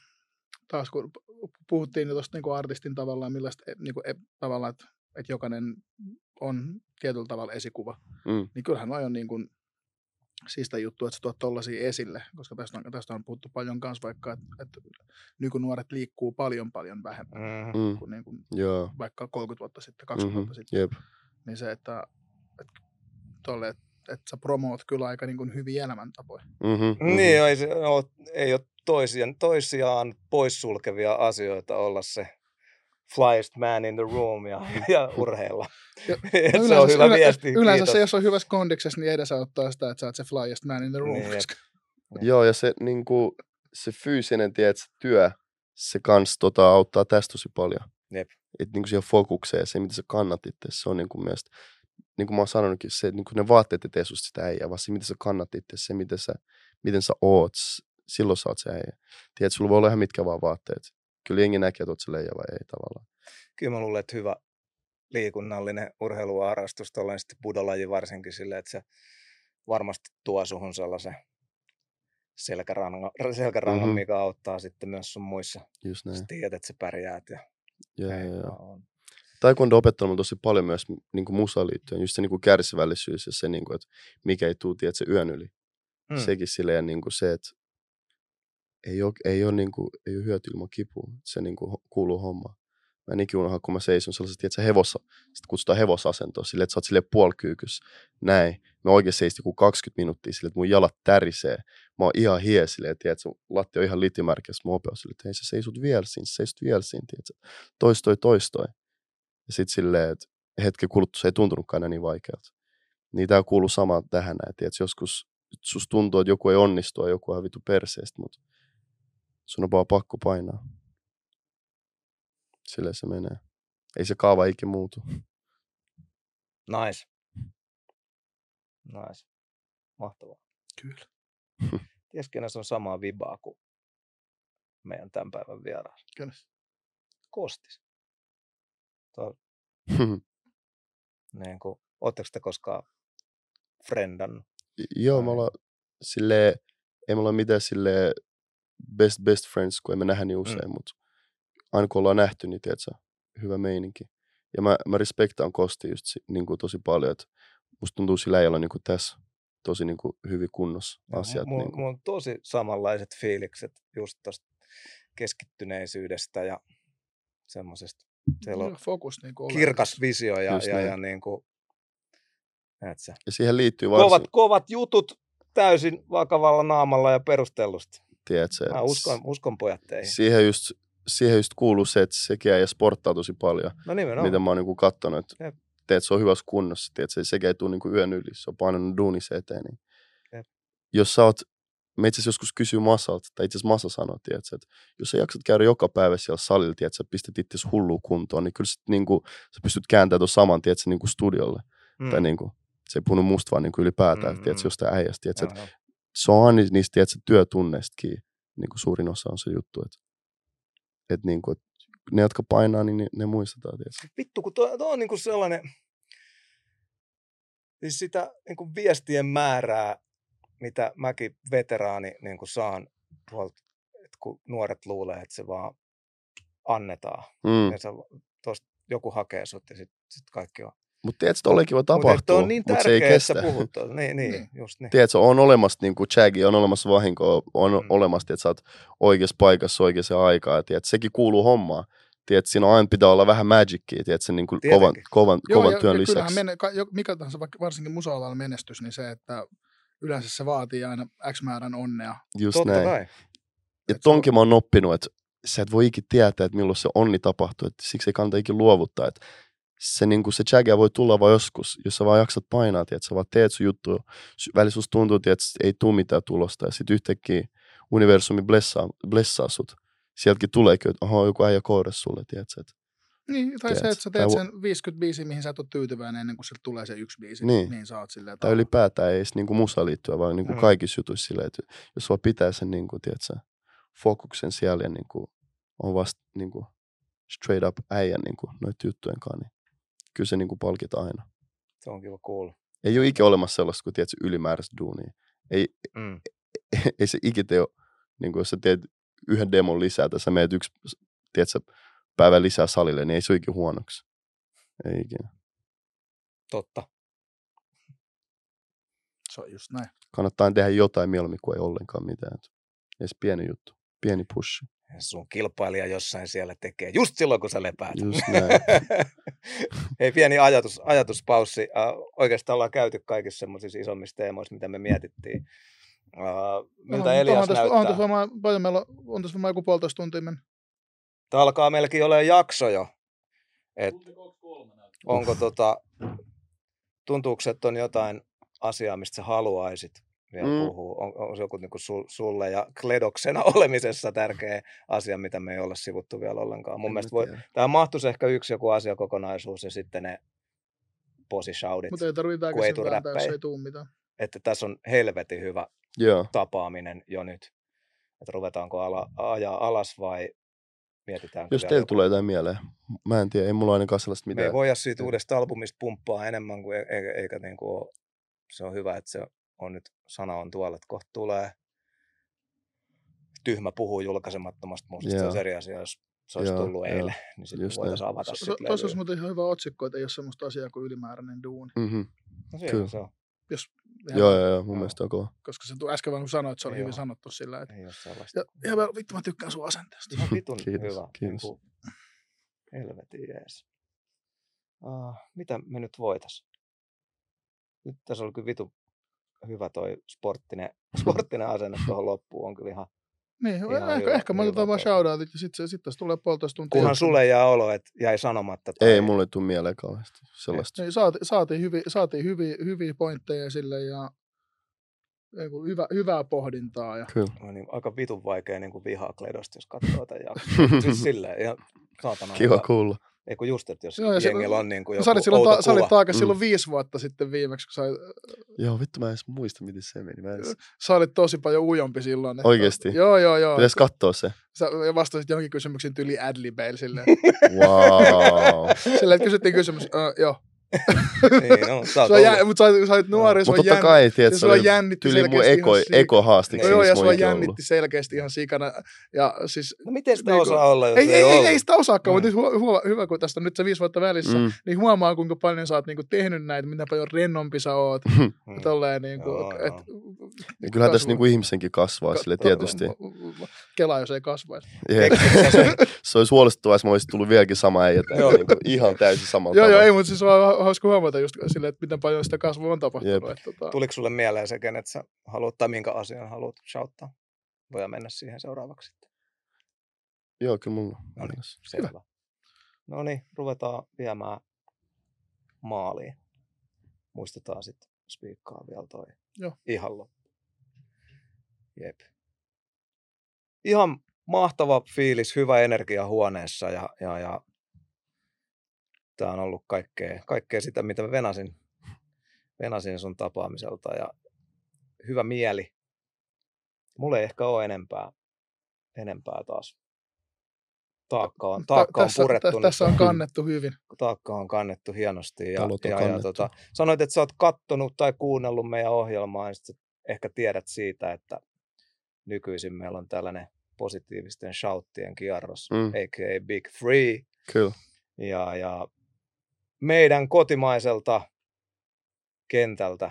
S2: taas kun pu- puhuttiin jo tuosta niin kuin artistin tavallaan, millaista e- niin kuin, e, tavallaan, että, että jokainen on tietyllä tavalla esikuva,
S3: Mm.
S2: niin kyllähän noi on niin kuin, siistä juttu, että sä tuot tollasia esille, koska tästä on, tästä on puhuttu paljon kanssa vaikka, että, että nykynuoret liikkuu paljon paljon vähemmän
S1: Mm.
S3: Mm.
S2: kuin, niin kuin
S3: Joo.
S2: vaikka 30 vuotta sitten, 20
S3: Mhm,
S2: vuotta sitten.
S3: Jep.
S2: Niin se, että, että, tolle, että, että sä promoot kyllä aika niin kuin hyviä elämäntapoja.
S3: Mm-hmm.
S1: Niin, ei, se ole, ei ole toisiaan, toisiaan poissulkevia asioita olla se flyest man in the room ja, ja urheilla.
S2: Ja- No
S1: se on hyvä
S2: yle-
S1: viesti.
S2: Yleensä
S1: kiitos.
S2: se, jos on hyvässä kondiksessa, niin edessä ottaa sitä, että sä oot se flyest man in the room.
S1: Niin,
S2: Niin, koska,
S3: Joo, ja se, niin kuin, se fyysinen tiedät, työ, se kans tota, auttaa tästä tosi paljon.
S1: Jep.
S3: Et niin kuin siihen fokukseen, se mitä sä kannat itse, se on niin kuin mielestä, niin kuin mä oon sanonutkin, se, että niin kuin ne vaatteet ei tee susta sitä äijää, vaan se, miten sä kannat itse, se, miten sä, miten sä oot, silloin sä oot se äijä. Tiedät, sulla voi olla ihan mitkä vaan vaatteet. Kyllä jengi näkee, että se leija vai ei tavallaan.
S1: Kyllä mä luulen, että hyvä liikunnallinen urheiluharrastus, tällainen sitten budolaji varsinkin silleen, että se varmasti tuo suhun sellaisen selkärangan, selkärangan
S3: Mhm.
S1: mikä auttaa sitten myös sun muissa.
S3: Just näin.
S1: Sä tiedät, että sä pärjäät ja
S3: joo, joo.
S1: vaan on.
S3: Taekwondo on opettanut tosi paljon myös niin kuin musaan liittyen, just se niin kuin kärsivällisyys ja se, niin kuin, että mikä ei tuu, tiedät, se yön yli.
S1: Mm.
S3: Sekin silleen niin kuin se, että ei ole, ei ole, niin kuin, ei ole hyöty ilman kipua. Se niin kuin kuuluu hommaan. Mä en ikinä unohda, kun mä seison sellaisessa, tiedätkö, hevossa, sit kutsutaan hevosasentoa, silleen, että sä oot silleen puolikyykys, näin. Mä oikein seisin joku 20 minuuttia silleen, että mun jalat tärisee. Mä oon ihan hie silleen, tiedätkö, latti on ihan litimärkässä, mä opean silleen, että hei sä seisut vielä siinä, sä seisut vielä siinä, tiedätkö, toistoi, toistoi. Ja sit silleen, että hetken kuluttua se ei tuntunutkaan enää niin vaikealta. Niin tää kuuluu sama tähän tiedätkö, joskus sus tuntuu, että joku ei onnistu ja joku on vitu perseestä, mutta sun on vaan pakko painaa. Silleen se menee. Ei se kaava ikinä muutu.
S1: Nice. Nice. Mahtavaa.
S2: kyllä.
S1: Tieskö on samaa vibaa kuin meidän tämän päivän vieras?
S2: kyllä.
S1: Kostis. Tuo, niin kuin, ootteko te koskaan friendannut?
S3: Joo, me ollaan silleen, ei me olla mitään silleen best best friends, kun emme nähdä niin usein, mm. mutta aina kun ollaan nähty, niin tiedätkö, hyvä meininki. Ja mä, mä respektaan Kosti just si- niin kuin tosi paljon, että musta tuntuu sillä ei olla niin kuin tässä tosi niin kuin hyvin kunnossa asiat.
S1: Mulla,
S3: niin kuin.
S1: mulla on tosi samanlaiset fiilikset just tuosta keskittyneisyydestä ja semmoisesta. Siellä on
S2: Fokus niin kuin
S1: kirkas visio ja,
S3: Just
S1: ja,
S3: näin.
S1: ja niin kuin.
S3: Ja siihen liittyy varsin,
S1: Kovat, kovat jutut täysin vakavalla naamalla ja perustellusti.
S3: Tiedätkö,
S1: Mä uskon, uskon pojat teihin.
S3: siihen just, siihen just kuuluu se, että sekin äijä sporttaa tosi paljon.
S1: No nimenomaan.
S3: mitä mä oon niinku kattonut, että
S1: Jep.
S3: teet, se on hyvässä kunnossa, teet, se, sekä ei tule niinku yön yli, se on painanut duunissa eteen. Niin.
S1: Jep.
S3: Jos sä oot, mä itse asiassa joskus kysyy Masalta, tai itse asiassa Masa sanoi, tiedätkö, että jos sä jaksat käydä joka päivä siellä salilla, tiedätkö, sä pistät itse hulluun kuntoon, niin kyllä sit, niinku, sä pystyt kääntämään tuon saman, tiedätkö, niinku studiolle. Mm. Tai niinku, se ei puhunut musta vaan niinku ylipäätään,
S1: Mm,
S3: mm, tiedätkö,
S1: mm.
S3: jostain äijästä, tiedätkö, että. Se on aina niistä, tiedätkö, työtunneistakin, niin kuin suurin osa on se juttu, että, että, niin kuin, että ne, jotka painaa, niin ne, ne muistetaan, tiedätkö.
S1: Vittu, kun tuo, tuo on niinku sellainen, siis sitä niinku viestien määrää, mitä mäkin veteraani niinku saan tuolta, että kun nuoret luulee, että se vaan annetaan.
S3: Mm.
S1: Ja sä, tosta joku hakee sut ja sitten sit kaikki on.
S3: Mutta tiedätkö, tollekin voi
S1: Mutta
S3: tapahtua,
S1: on niin
S3: mutta se ei kestä.
S1: puhut tuosta. Niin, niin,
S2: Niin.
S1: just niin.
S3: Tiedätkö, on olemassa niin kuin chaggi, on olemassa vahinkoa, on
S1: Mm.
S3: olemassa, että sä oot oikeassa paikassa oikeassa aikaa. Tiedätkö, sekin kuuluu hommaan. Tiedätkö, siinä on aina pitää olla vähän magicia, tiedätkö, niin kuin kovan, kovan,
S2: Joo,
S3: kovan
S2: ja,
S3: työn
S2: ja
S3: lisäksi.
S2: kyllähän mene, mikä tahansa, varsinkin musa menestys, niin se, että yleensä se vaatii aina X määrän onnea.
S3: Just
S1: Totta
S3: näin.
S1: kai.
S3: Ja
S2: Et se on-
S3: tonkin mä oon oppinut, että sä et voi ikin tietää, että milloin se onni tapahtuu, että siksi ei kannata ikin luovuttaa. Että se, niin kuin se chaggia voi tulla vaan joskus, jos sä vaan jaksat painaa, että sä vaan teet sun juttu, välillä susta tuntuu, että ei tule mitään tulosta, ja sitten yhtäkkiä universumi blessaa, blessaa sut. Sieltäkin tuleekin, että oho, joku äijä koodas sulle, tiedätkö, että
S2: Niin, tai se,
S3: Tiedät,
S2: että sä teet sen 50 biisiä, mihin sä et ole tyytyväinen ennen kuin sieltä tulee se yksi biisi,
S3: Niin.
S2: mihin sä oot silleen,
S3: tai ylipäätään ei edes niin kuin musa liittyä, vaan niin kuin
S1: Mm.
S3: kaikissa jutuissa silleen, että jos vaan pitää sen niin kuin, tiedätkö, fokuksen siellä ja niin kuin, on vasta niin kuin, straight up äijän niin kuin, noita juttujen kanssa, niin kyllä se niin kuin palkitaan aina.
S1: Se on kiva kuulla.
S3: Ei ole ikinä olemassa sellaista kuin tiedätkö, ylimääräistä duunia. Ei,
S1: Mm.
S3: ei se ikinä tee, niin kuin, jos sä teet yhden demon lisää tai sä meet yksi tiedätkö, päivän lisää salille, niin ei se ole ikinä huonoksi. Ei ikinä.
S1: Totta.
S2: se on just näin.
S3: Kannattaa tehdä jotain mieluummin kuin ei ollenkaan mitään. Et Edes pieni juttu. Pieni pushi.
S1: Sun kilpailija jossain siellä tekee just silloin, kun sä lepäät.
S3: Just näin.
S1: Hei, pieni ajatus, ajatuspaussi. Uh, oikeastaan ollaan käyty kaikissa semmoisissa isommissa teemoissa, mitä me mietittiin. Uh, miltä
S2: Onhan-
S1: Elias
S2: tässä,
S1: näyttää?
S2: On tässä varmaan, paljon meillä on, on tässä varmaan joku puolitoista tuntia mennyt.
S1: Tämä alkaa meilläkin olemaan jakso jo. Et onko tota, tuntuuko, että on jotain asiaa, mistä sä haluaisit vielä
S3: Mm.
S1: puhua? On, on se joku niinku sul, sulle ja Kledoksena olemisessa tärkeä asia, mitä me ei olla sivuttu vielä ollenkaan? Mun
S3: En
S1: mielestä voi, tähän mahtuisi ehkä yksi joku asiakokonaisuus ja sitten ne posishoudit.
S2: Mutta ei tarvitse väkisin
S1: tule
S2: vääntää, jos ei tuu mitään.
S1: Että tässä on helvetin hyvä
S3: Joo.
S1: tapaaminen jo nyt. Että ruvetaanko ala, ajaa alas vai mietitäänkö
S3: Jos teillä tulee jotain mieleen. Mä en tiedä, ei mulla ainakaan sellaista
S1: Me ei
S3: mitään.
S1: voida siitä uudesta albumista pumppaa enemmän kuin, e- eikä, eikä niin kuin ole, se on hyvä, että se on nyt, sana on tuolla, että kohta tulee tyhmä puhuu julkaisemattomasta muusista. Se
S3: Joo.
S1: olisi eri asia, jos se olisi
S3: Joo,
S1: tullut
S3: joo.
S1: eilen, niin sitten
S3: Just
S1: voitaisiin avata
S2: Se-
S1: sit
S2: Tuossa olisi muuten ihan hyvä otsikko, että ei ole semmoista asiaa kuin ylimääräinen duuni.
S3: Mm-hmm.
S1: No, siinä
S3: kyllä.
S1: se on.
S2: Jos, ihan-
S3: Joo, joo, joo, mun
S1: Joo.
S3: mielestä on kova.
S2: Koska se tu- äsken vaan kun sanoit, se oli
S1: Ei
S2: hyvin
S1: oo.
S2: sanottu sillä, että
S1: Ei ole sellaista.
S2: ja, ihan vähän- vittu mä tykkään sun asenteesta.
S1: Ihan vitun
S3: Kiitos,
S1: hyvä.
S3: kiitos.
S1: Niin helvetin jees. Uh, mitä me nyt voitais? Nyt tässä oli kyllä vitu hyvä toi sporttinen, sporttinen asenne tuohon loppuun. On kyllä ihan,
S2: Niin,
S1: Ihan
S2: ehkä,
S1: hyvä-
S2: ehkä me
S1: hyvä
S2: otetaan vaan shoutoutit ja sitten sit tässä tulee puolitoista tuntia.
S1: kunhan sulle jää olo, että jäi sanomatta.
S3: Ei, mulle ei tule mieleen kauheasti sellaista.
S2: Niin, saati, saatiin, hyviä, saatiin hyviä, hyviä pointteja sille ja hyvä, hyvää pohdintaa. Ja,
S3: Kyllä.
S1: on niin, aika vitun vaikea niin kuin vihaa Kledosta, jos katsoo tämän jakson. siis silleen, ihan saatana.
S3: Kiva
S1: hyvä.
S3: kuulla.
S1: Ei kun just, että jos
S2: Joo, ja se-
S1: jengillä on niin kuin joku
S2: sä olit silloin,
S1: outo
S2: ta, sä olit taaka
S3: Mm.
S2: silloin viisi vuotta sitten viimeksi, kun sä,
S3: Joo, vittu mä en edes muista, miten se meni. Mä edes...
S2: sä olit tosi paljon ujompi silloin. Että,
S3: Oikeesti?
S2: Joo, joo, joo.
S3: Pitäis katsoa se.
S2: Sä vastasit jonkin kysymyksen tyyli adlibeil silleen.
S3: Wow.
S2: silleen, että kysyttiin kysymys, uh, joo.
S1: niin, no, sä oot
S2: Sua
S1: ollut-
S2: jä, mutta sä, sä olit nuori, sua,
S3: Mutta totta
S2: jänn,
S3: kai, tiedät,
S2: sua
S3: oli
S2: jännitti
S3: tyli mun eko, ekohaastiksi.
S1: No
S2: No joo, ja
S3: mä
S2: sua jännitti
S3: ollut.
S2: selkeästi ihan sikana. Ja siis,
S1: No miten sitä
S2: Niinku-
S1: osaa olla, jos
S2: ei,
S1: ei,
S2: ei, ei,
S1: ollut?
S2: ei sitä osaakaan,
S1: Mm.
S2: mutta nyt huo, huo, hyvä, kun tästä on nyt se viisi vuotta välissä,
S3: Mm.
S2: niin huomaa, kuinka paljon sä oot niinku tehnyt näitä, mitä paljon rennompi sä oot.
S1: Mm.
S2: Tolleen, niinku,
S1: Joo,
S2: et,
S1: joo.
S3: Ja kyllähän tässä niinku ihmisenkin kasvaa
S2: ka-
S3: sille tietysti.
S2: Kela, jos ei kasvaisi.
S3: Se olisi huolestuttavaa, jos mä olisin tullut vieläkin sama äijä.
S1: Joo.
S3: niin kuin ihan täysin samalla
S2: Joo, joo, ei, mutta siis ha- hauska huomata just silleen, että miten paljon sitä kasvua on tapahtunut.
S3: Jep.
S2: Että, tota,
S1: Tuliko sulle mieleen se, kenet sä haluat, tai minkä asian haluat shouttaa? Voidaan mennä siihen seuraavaksi sitten.
S3: Joo, kyllä mulla on
S1: No niin, selvä. No niin, ruvetaan viemään maaliin. Muistetaan sitten spiikkaa vielä toi
S2: Joo.
S1: ihan loppu. Jep. Ihan mahtava fiilis, hyvä energia huoneessa ja, ja, ja tämä on ollut kaikkea, kaikkea sitä, mitä mä venasin, venasin sun tapaamiselta ja hyvä mieli. Mulla ei ehkä ole enempää, enempää taas. Taakka on,
S2: ta-
S1: taakka on
S2: tässä,
S1: purettu.
S2: tä-
S1: nyt.
S2: tässä on kannettu hyvin.
S1: taakka on kannettu hienosti. Ja, ja, ja
S3: kannettu.
S1: tota, sanoit, että sä oot kattonut tai kuunnellut meidän ohjelmaa, ja sit sä ehkä tiedät siitä, että nykyisin meillä on tällainen positiivisten shouttien kierros,
S3: Mm.
S1: a.k.a. Big Free.
S3: Kyllä.
S1: Ja, ja meidän kotimaiselta kentältä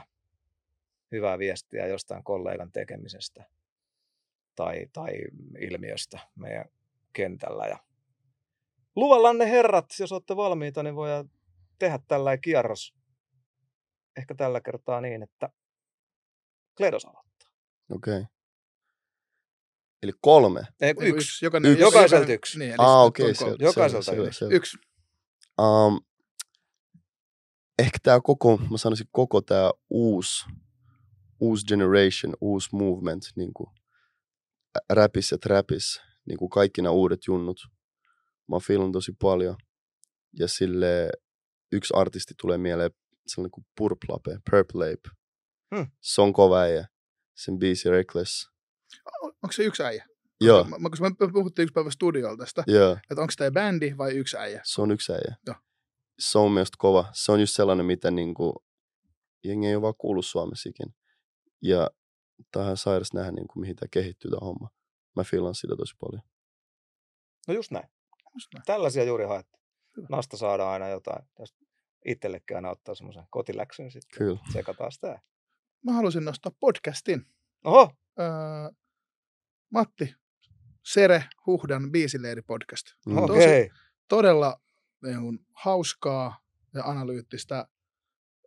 S1: hyvää viestiä jostain kollegan tekemisestä tai, tai ilmiöstä meidän kentällä. Ja luvallanne herrat, jos olette valmiita, niin voidaan tehdä tällainen kierros. Ehkä tällä kertaa niin, että Kledos aloittaa.
S3: Okei. Okay. Eli kolme.
S1: Ei,
S2: kuin
S1: yksi.
S2: Jokainen,
S3: Yksi.
S1: Jokaiselta yksi.
S2: Niin, eli
S3: Ah,
S2: on
S3: se-
S2: kolme.
S1: Jokaiselta
S3: selvä,
S1: yksi.
S3: selvä.
S2: Yksi.
S3: Um, ehkä tämä koko, mä sanoisin koko tämä uusi, uusi generation, uusi movement, niin kuin räpis ja trapis, niin kuin kaikki nämä uudet junnut. Mä oon tosi paljon. Ja sille yksi artisti tulee mieleen, sellainen kuin Purplape, Purple Ape.
S1: Hmm.
S3: Se on kova äijä. Sen biisi Reckless.
S2: On- Onko se yksi äijä?
S3: Joo,
S2: Mä, mä, koska me puhuttiin yksi päivä studiolla tästä, että onko tämä bändi vai yksi äijä?
S3: Se on yksi äijä.
S2: Joo.
S3: Se on mielestäni kova. Se on just sellainen, mitä niinku, jengi ei ole vaan kuullut Suomessakin. Ja ihan sairas nähdä, niinku, mihin tämä kehittyy tämä homma. Mä fiilan sitä tosi paljon.
S1: No just näin.
S2: Just näin.
S1: Tällaisia juuri haettu.
S2: Hyvä.
S1: Nasta saadaan aina jotain. Tästä itsellekin aina ottaa semmoisen kotiläksyn sitten.
S3: Kyllä.
S1: Tsekataan sitä.
S2: Mä halusin nostaa podcastin.
S1: Oho,
S2: Öö, Matti Sere Huhdan biisileiri podcast.
S3: Mm.
S2: Tosi-
S1: okei.
S2: Todella niin kuin, hauskaa ja analyyttistä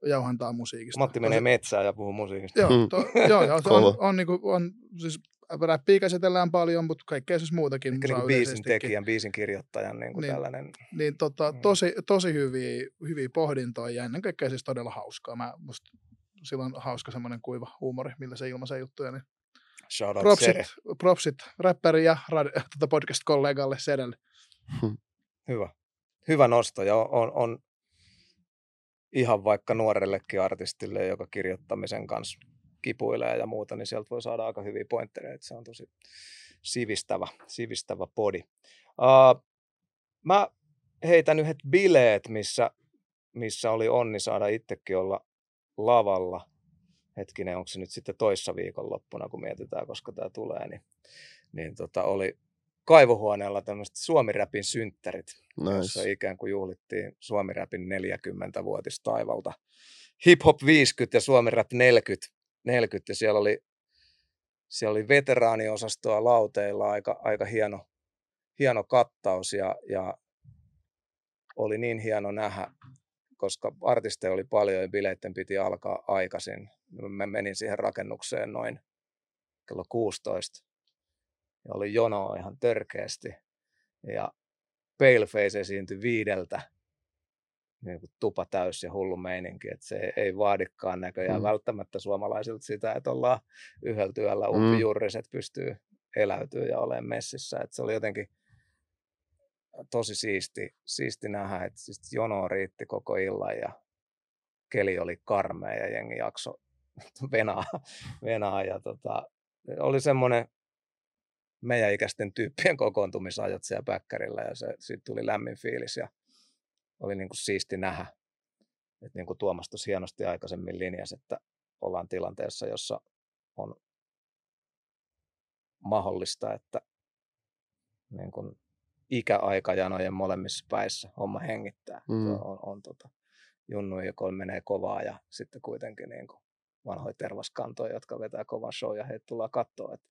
S2: jauhantaa musiikista.
S1: Matti menee metsään ja puhuu musiikista.
S2: Joo,
S3: Mm.
S2: to, joo, joo se on, on, niinku, on siis räppiä käsitellään paljon, mutta kaikkea siis muutakin.
S1: Ehkä niin kuin biisin tekijän, biisin kirjoittajan niin kuin
S2: Niin.
S1: tällainen.
S2: Niin tota,
S1: Mm.
S2: tosi, tosi hyviä, hyviä pohdintoja ja ennen kaikkea siis todella hauskaa. Mä, musta sillä on hauska semmoinen kuiva huumori, millä se ilmaisee juttuja. Niin
S1: Shout out
S2: propsit,
S1: Sere.
S2: propsit räppäri ja radi, tota podcast-kollegalle Sedelle.
S1: Hyvä. Hyvä nosto ja on, on, ihan vaikka nuorellekin artistille, joka kirjoittamisen kanssa kipuilee ja muuta, niin sieltä voi saada aika hyviä pointteja. Se on tosi sivistävä, sivistävä podi. Uh, mä heitän yhdet bileet, missä, missä oli onni saada itsekin olla lavalla. Hetkinen, onko se nyt sitten toissa viikonloppuna, kun mietitään, koska tämä tulee, niin, niin tota, oli kaivohuoneella tämmöiset suomiräpin synttärit jossa
S3: Nice.
S1: ikään kuin juhlittiin Suomi-räpin 40-vuotistaivalta. Hip-hop 50 ja Suomi-rap 40, 40 ja siellä oli, siellä oli veteraaniosastoa lauteilla, aika, aika hieno, hieno kattaus ja, ja oli niin hieno nähdä, koska artisteja oli paljon ja bileitten piti alkaa aikaisin. Mä menin siihen rakennukseen noin kello 16 ja oli jonoa ihan törkeästi. Ja Paleface esiintyi viideltä, niin kuin tupa täys ja hullu meininki, että se ei, vaadikaan näköjään
S3: Mm.
S1: mm. välttämättä suomalaisilta sitä, että ollaan yhdellä työllä
S3: Mm.
S1: umpijurriset pystyy eläytyä ja olemaan messissä, että se oli jotenkin tosi siisti, siisti nähdä, että siis jono riitti koko illan ja keli oli karmea ja jengi jakso venaa, venaa ja tota, oli semmoinen meidän ikäisten tyyppien kokoontumisajat siellä päkkärillä ja se, siitä tuli lämmin fiilis ja oli niin kuin siisti nähdä. Että niin kuin Tuomas tuossa hienosti aikaisemmin linjasi, että ollaan tilanteessa, jossa on mahdollista, että niin kuin ikäaikajanojen molemmissa päissä homma hengittää.
S3: Mm.
S1: On, on tota, junnu, joka menee kovaa ja sitten kuitenkin niin kuin vanhoja tervaskantoja, jotka vetää kovan show ja heitä tullaan katsoa. Että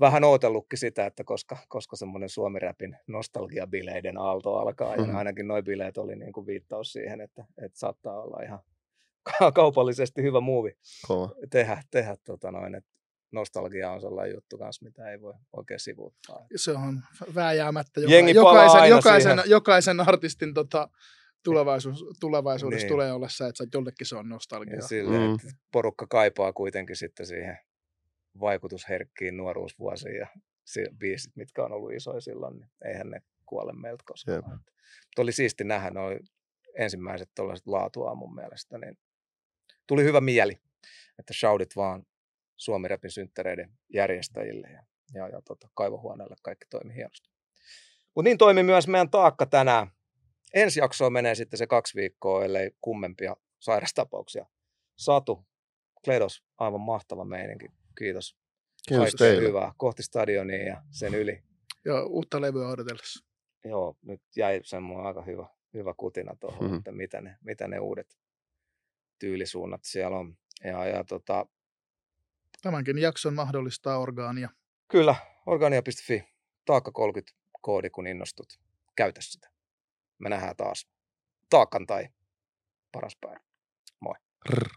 S1: vähän ootellutkin sitä, että koska, koska semmoinen suomiräpin nostalgiabileiden aalto alkaa. Ja
S3: Mhm.
S1: ainakin noi bileet oli niin kuin viittaus siihen, että, että saattaa olla ihan ka- kaupallisesti hyvä muuvi
S3: Kova.
S1: tehdä, tehdä tota noin, että nostalgia on sellainen juttu kanssa, mitä ei voi oikein sivuuttaa.
S2: Se on vääjäämättä
S1: Jengi
S2: joka,
S1: palaa
S2: jokaisen, jokaisen,
S1: siihen.
S2: jokaisen artistin tota, tulevaisuus, tulevaisuudessa
S1: Niin.
S2: tulee olla se, että jollekin se on nostalgia.
S1: Ja silleen,
S3: Mm.
S1: että porukka kaipaa kuitenkin sitten siihen vaikutusherkkiin nuoruusvuosiin ja si- biisit, mitkä on ollut isoja silloin, niin eihän ne kuole meiltä koskaan. Että oli siisti nähdä noin ensimmäiset tuollaiset laatua mun mielestä, niin tuli hyvä mieli, että shoudit vaan Suomi-räpin synttäreiden järjestäjille ja, ja, ja tota, kaivohuoneelle kaikki toimi hienosti. Mutta niin toimi myös meidän taakka tänään. Ensi jaksoon menee sitten se kaksi viikkoa, ellei kummempia sairastapauksia. Satu, Kledos, aivan mahtava meininki. Kiitos.
S3: Kiitos
S1: Kaikkea
S3: teille.
S1: hyvää. Kohti stadionia ja sen yli.
S2: Ja uutta levyä odotellessa.
S1: Joo, nyt jäi semmoinen aika hyvä, hyvä kutina tuohon,
S3: Mhm.
S1: mm-hmm. että mitä ne, mitä ne uudet tyylisuunnat siellä on. Ja, ja tota,
S2: Tämänkin jakson mahdollistaa orgaania.
S1: kyllä, organia.fi, taakka 30 koodi, kun innostut. Käytä sitä. Me nähdään taas taakan tai paras päivä.
S3: Rrr.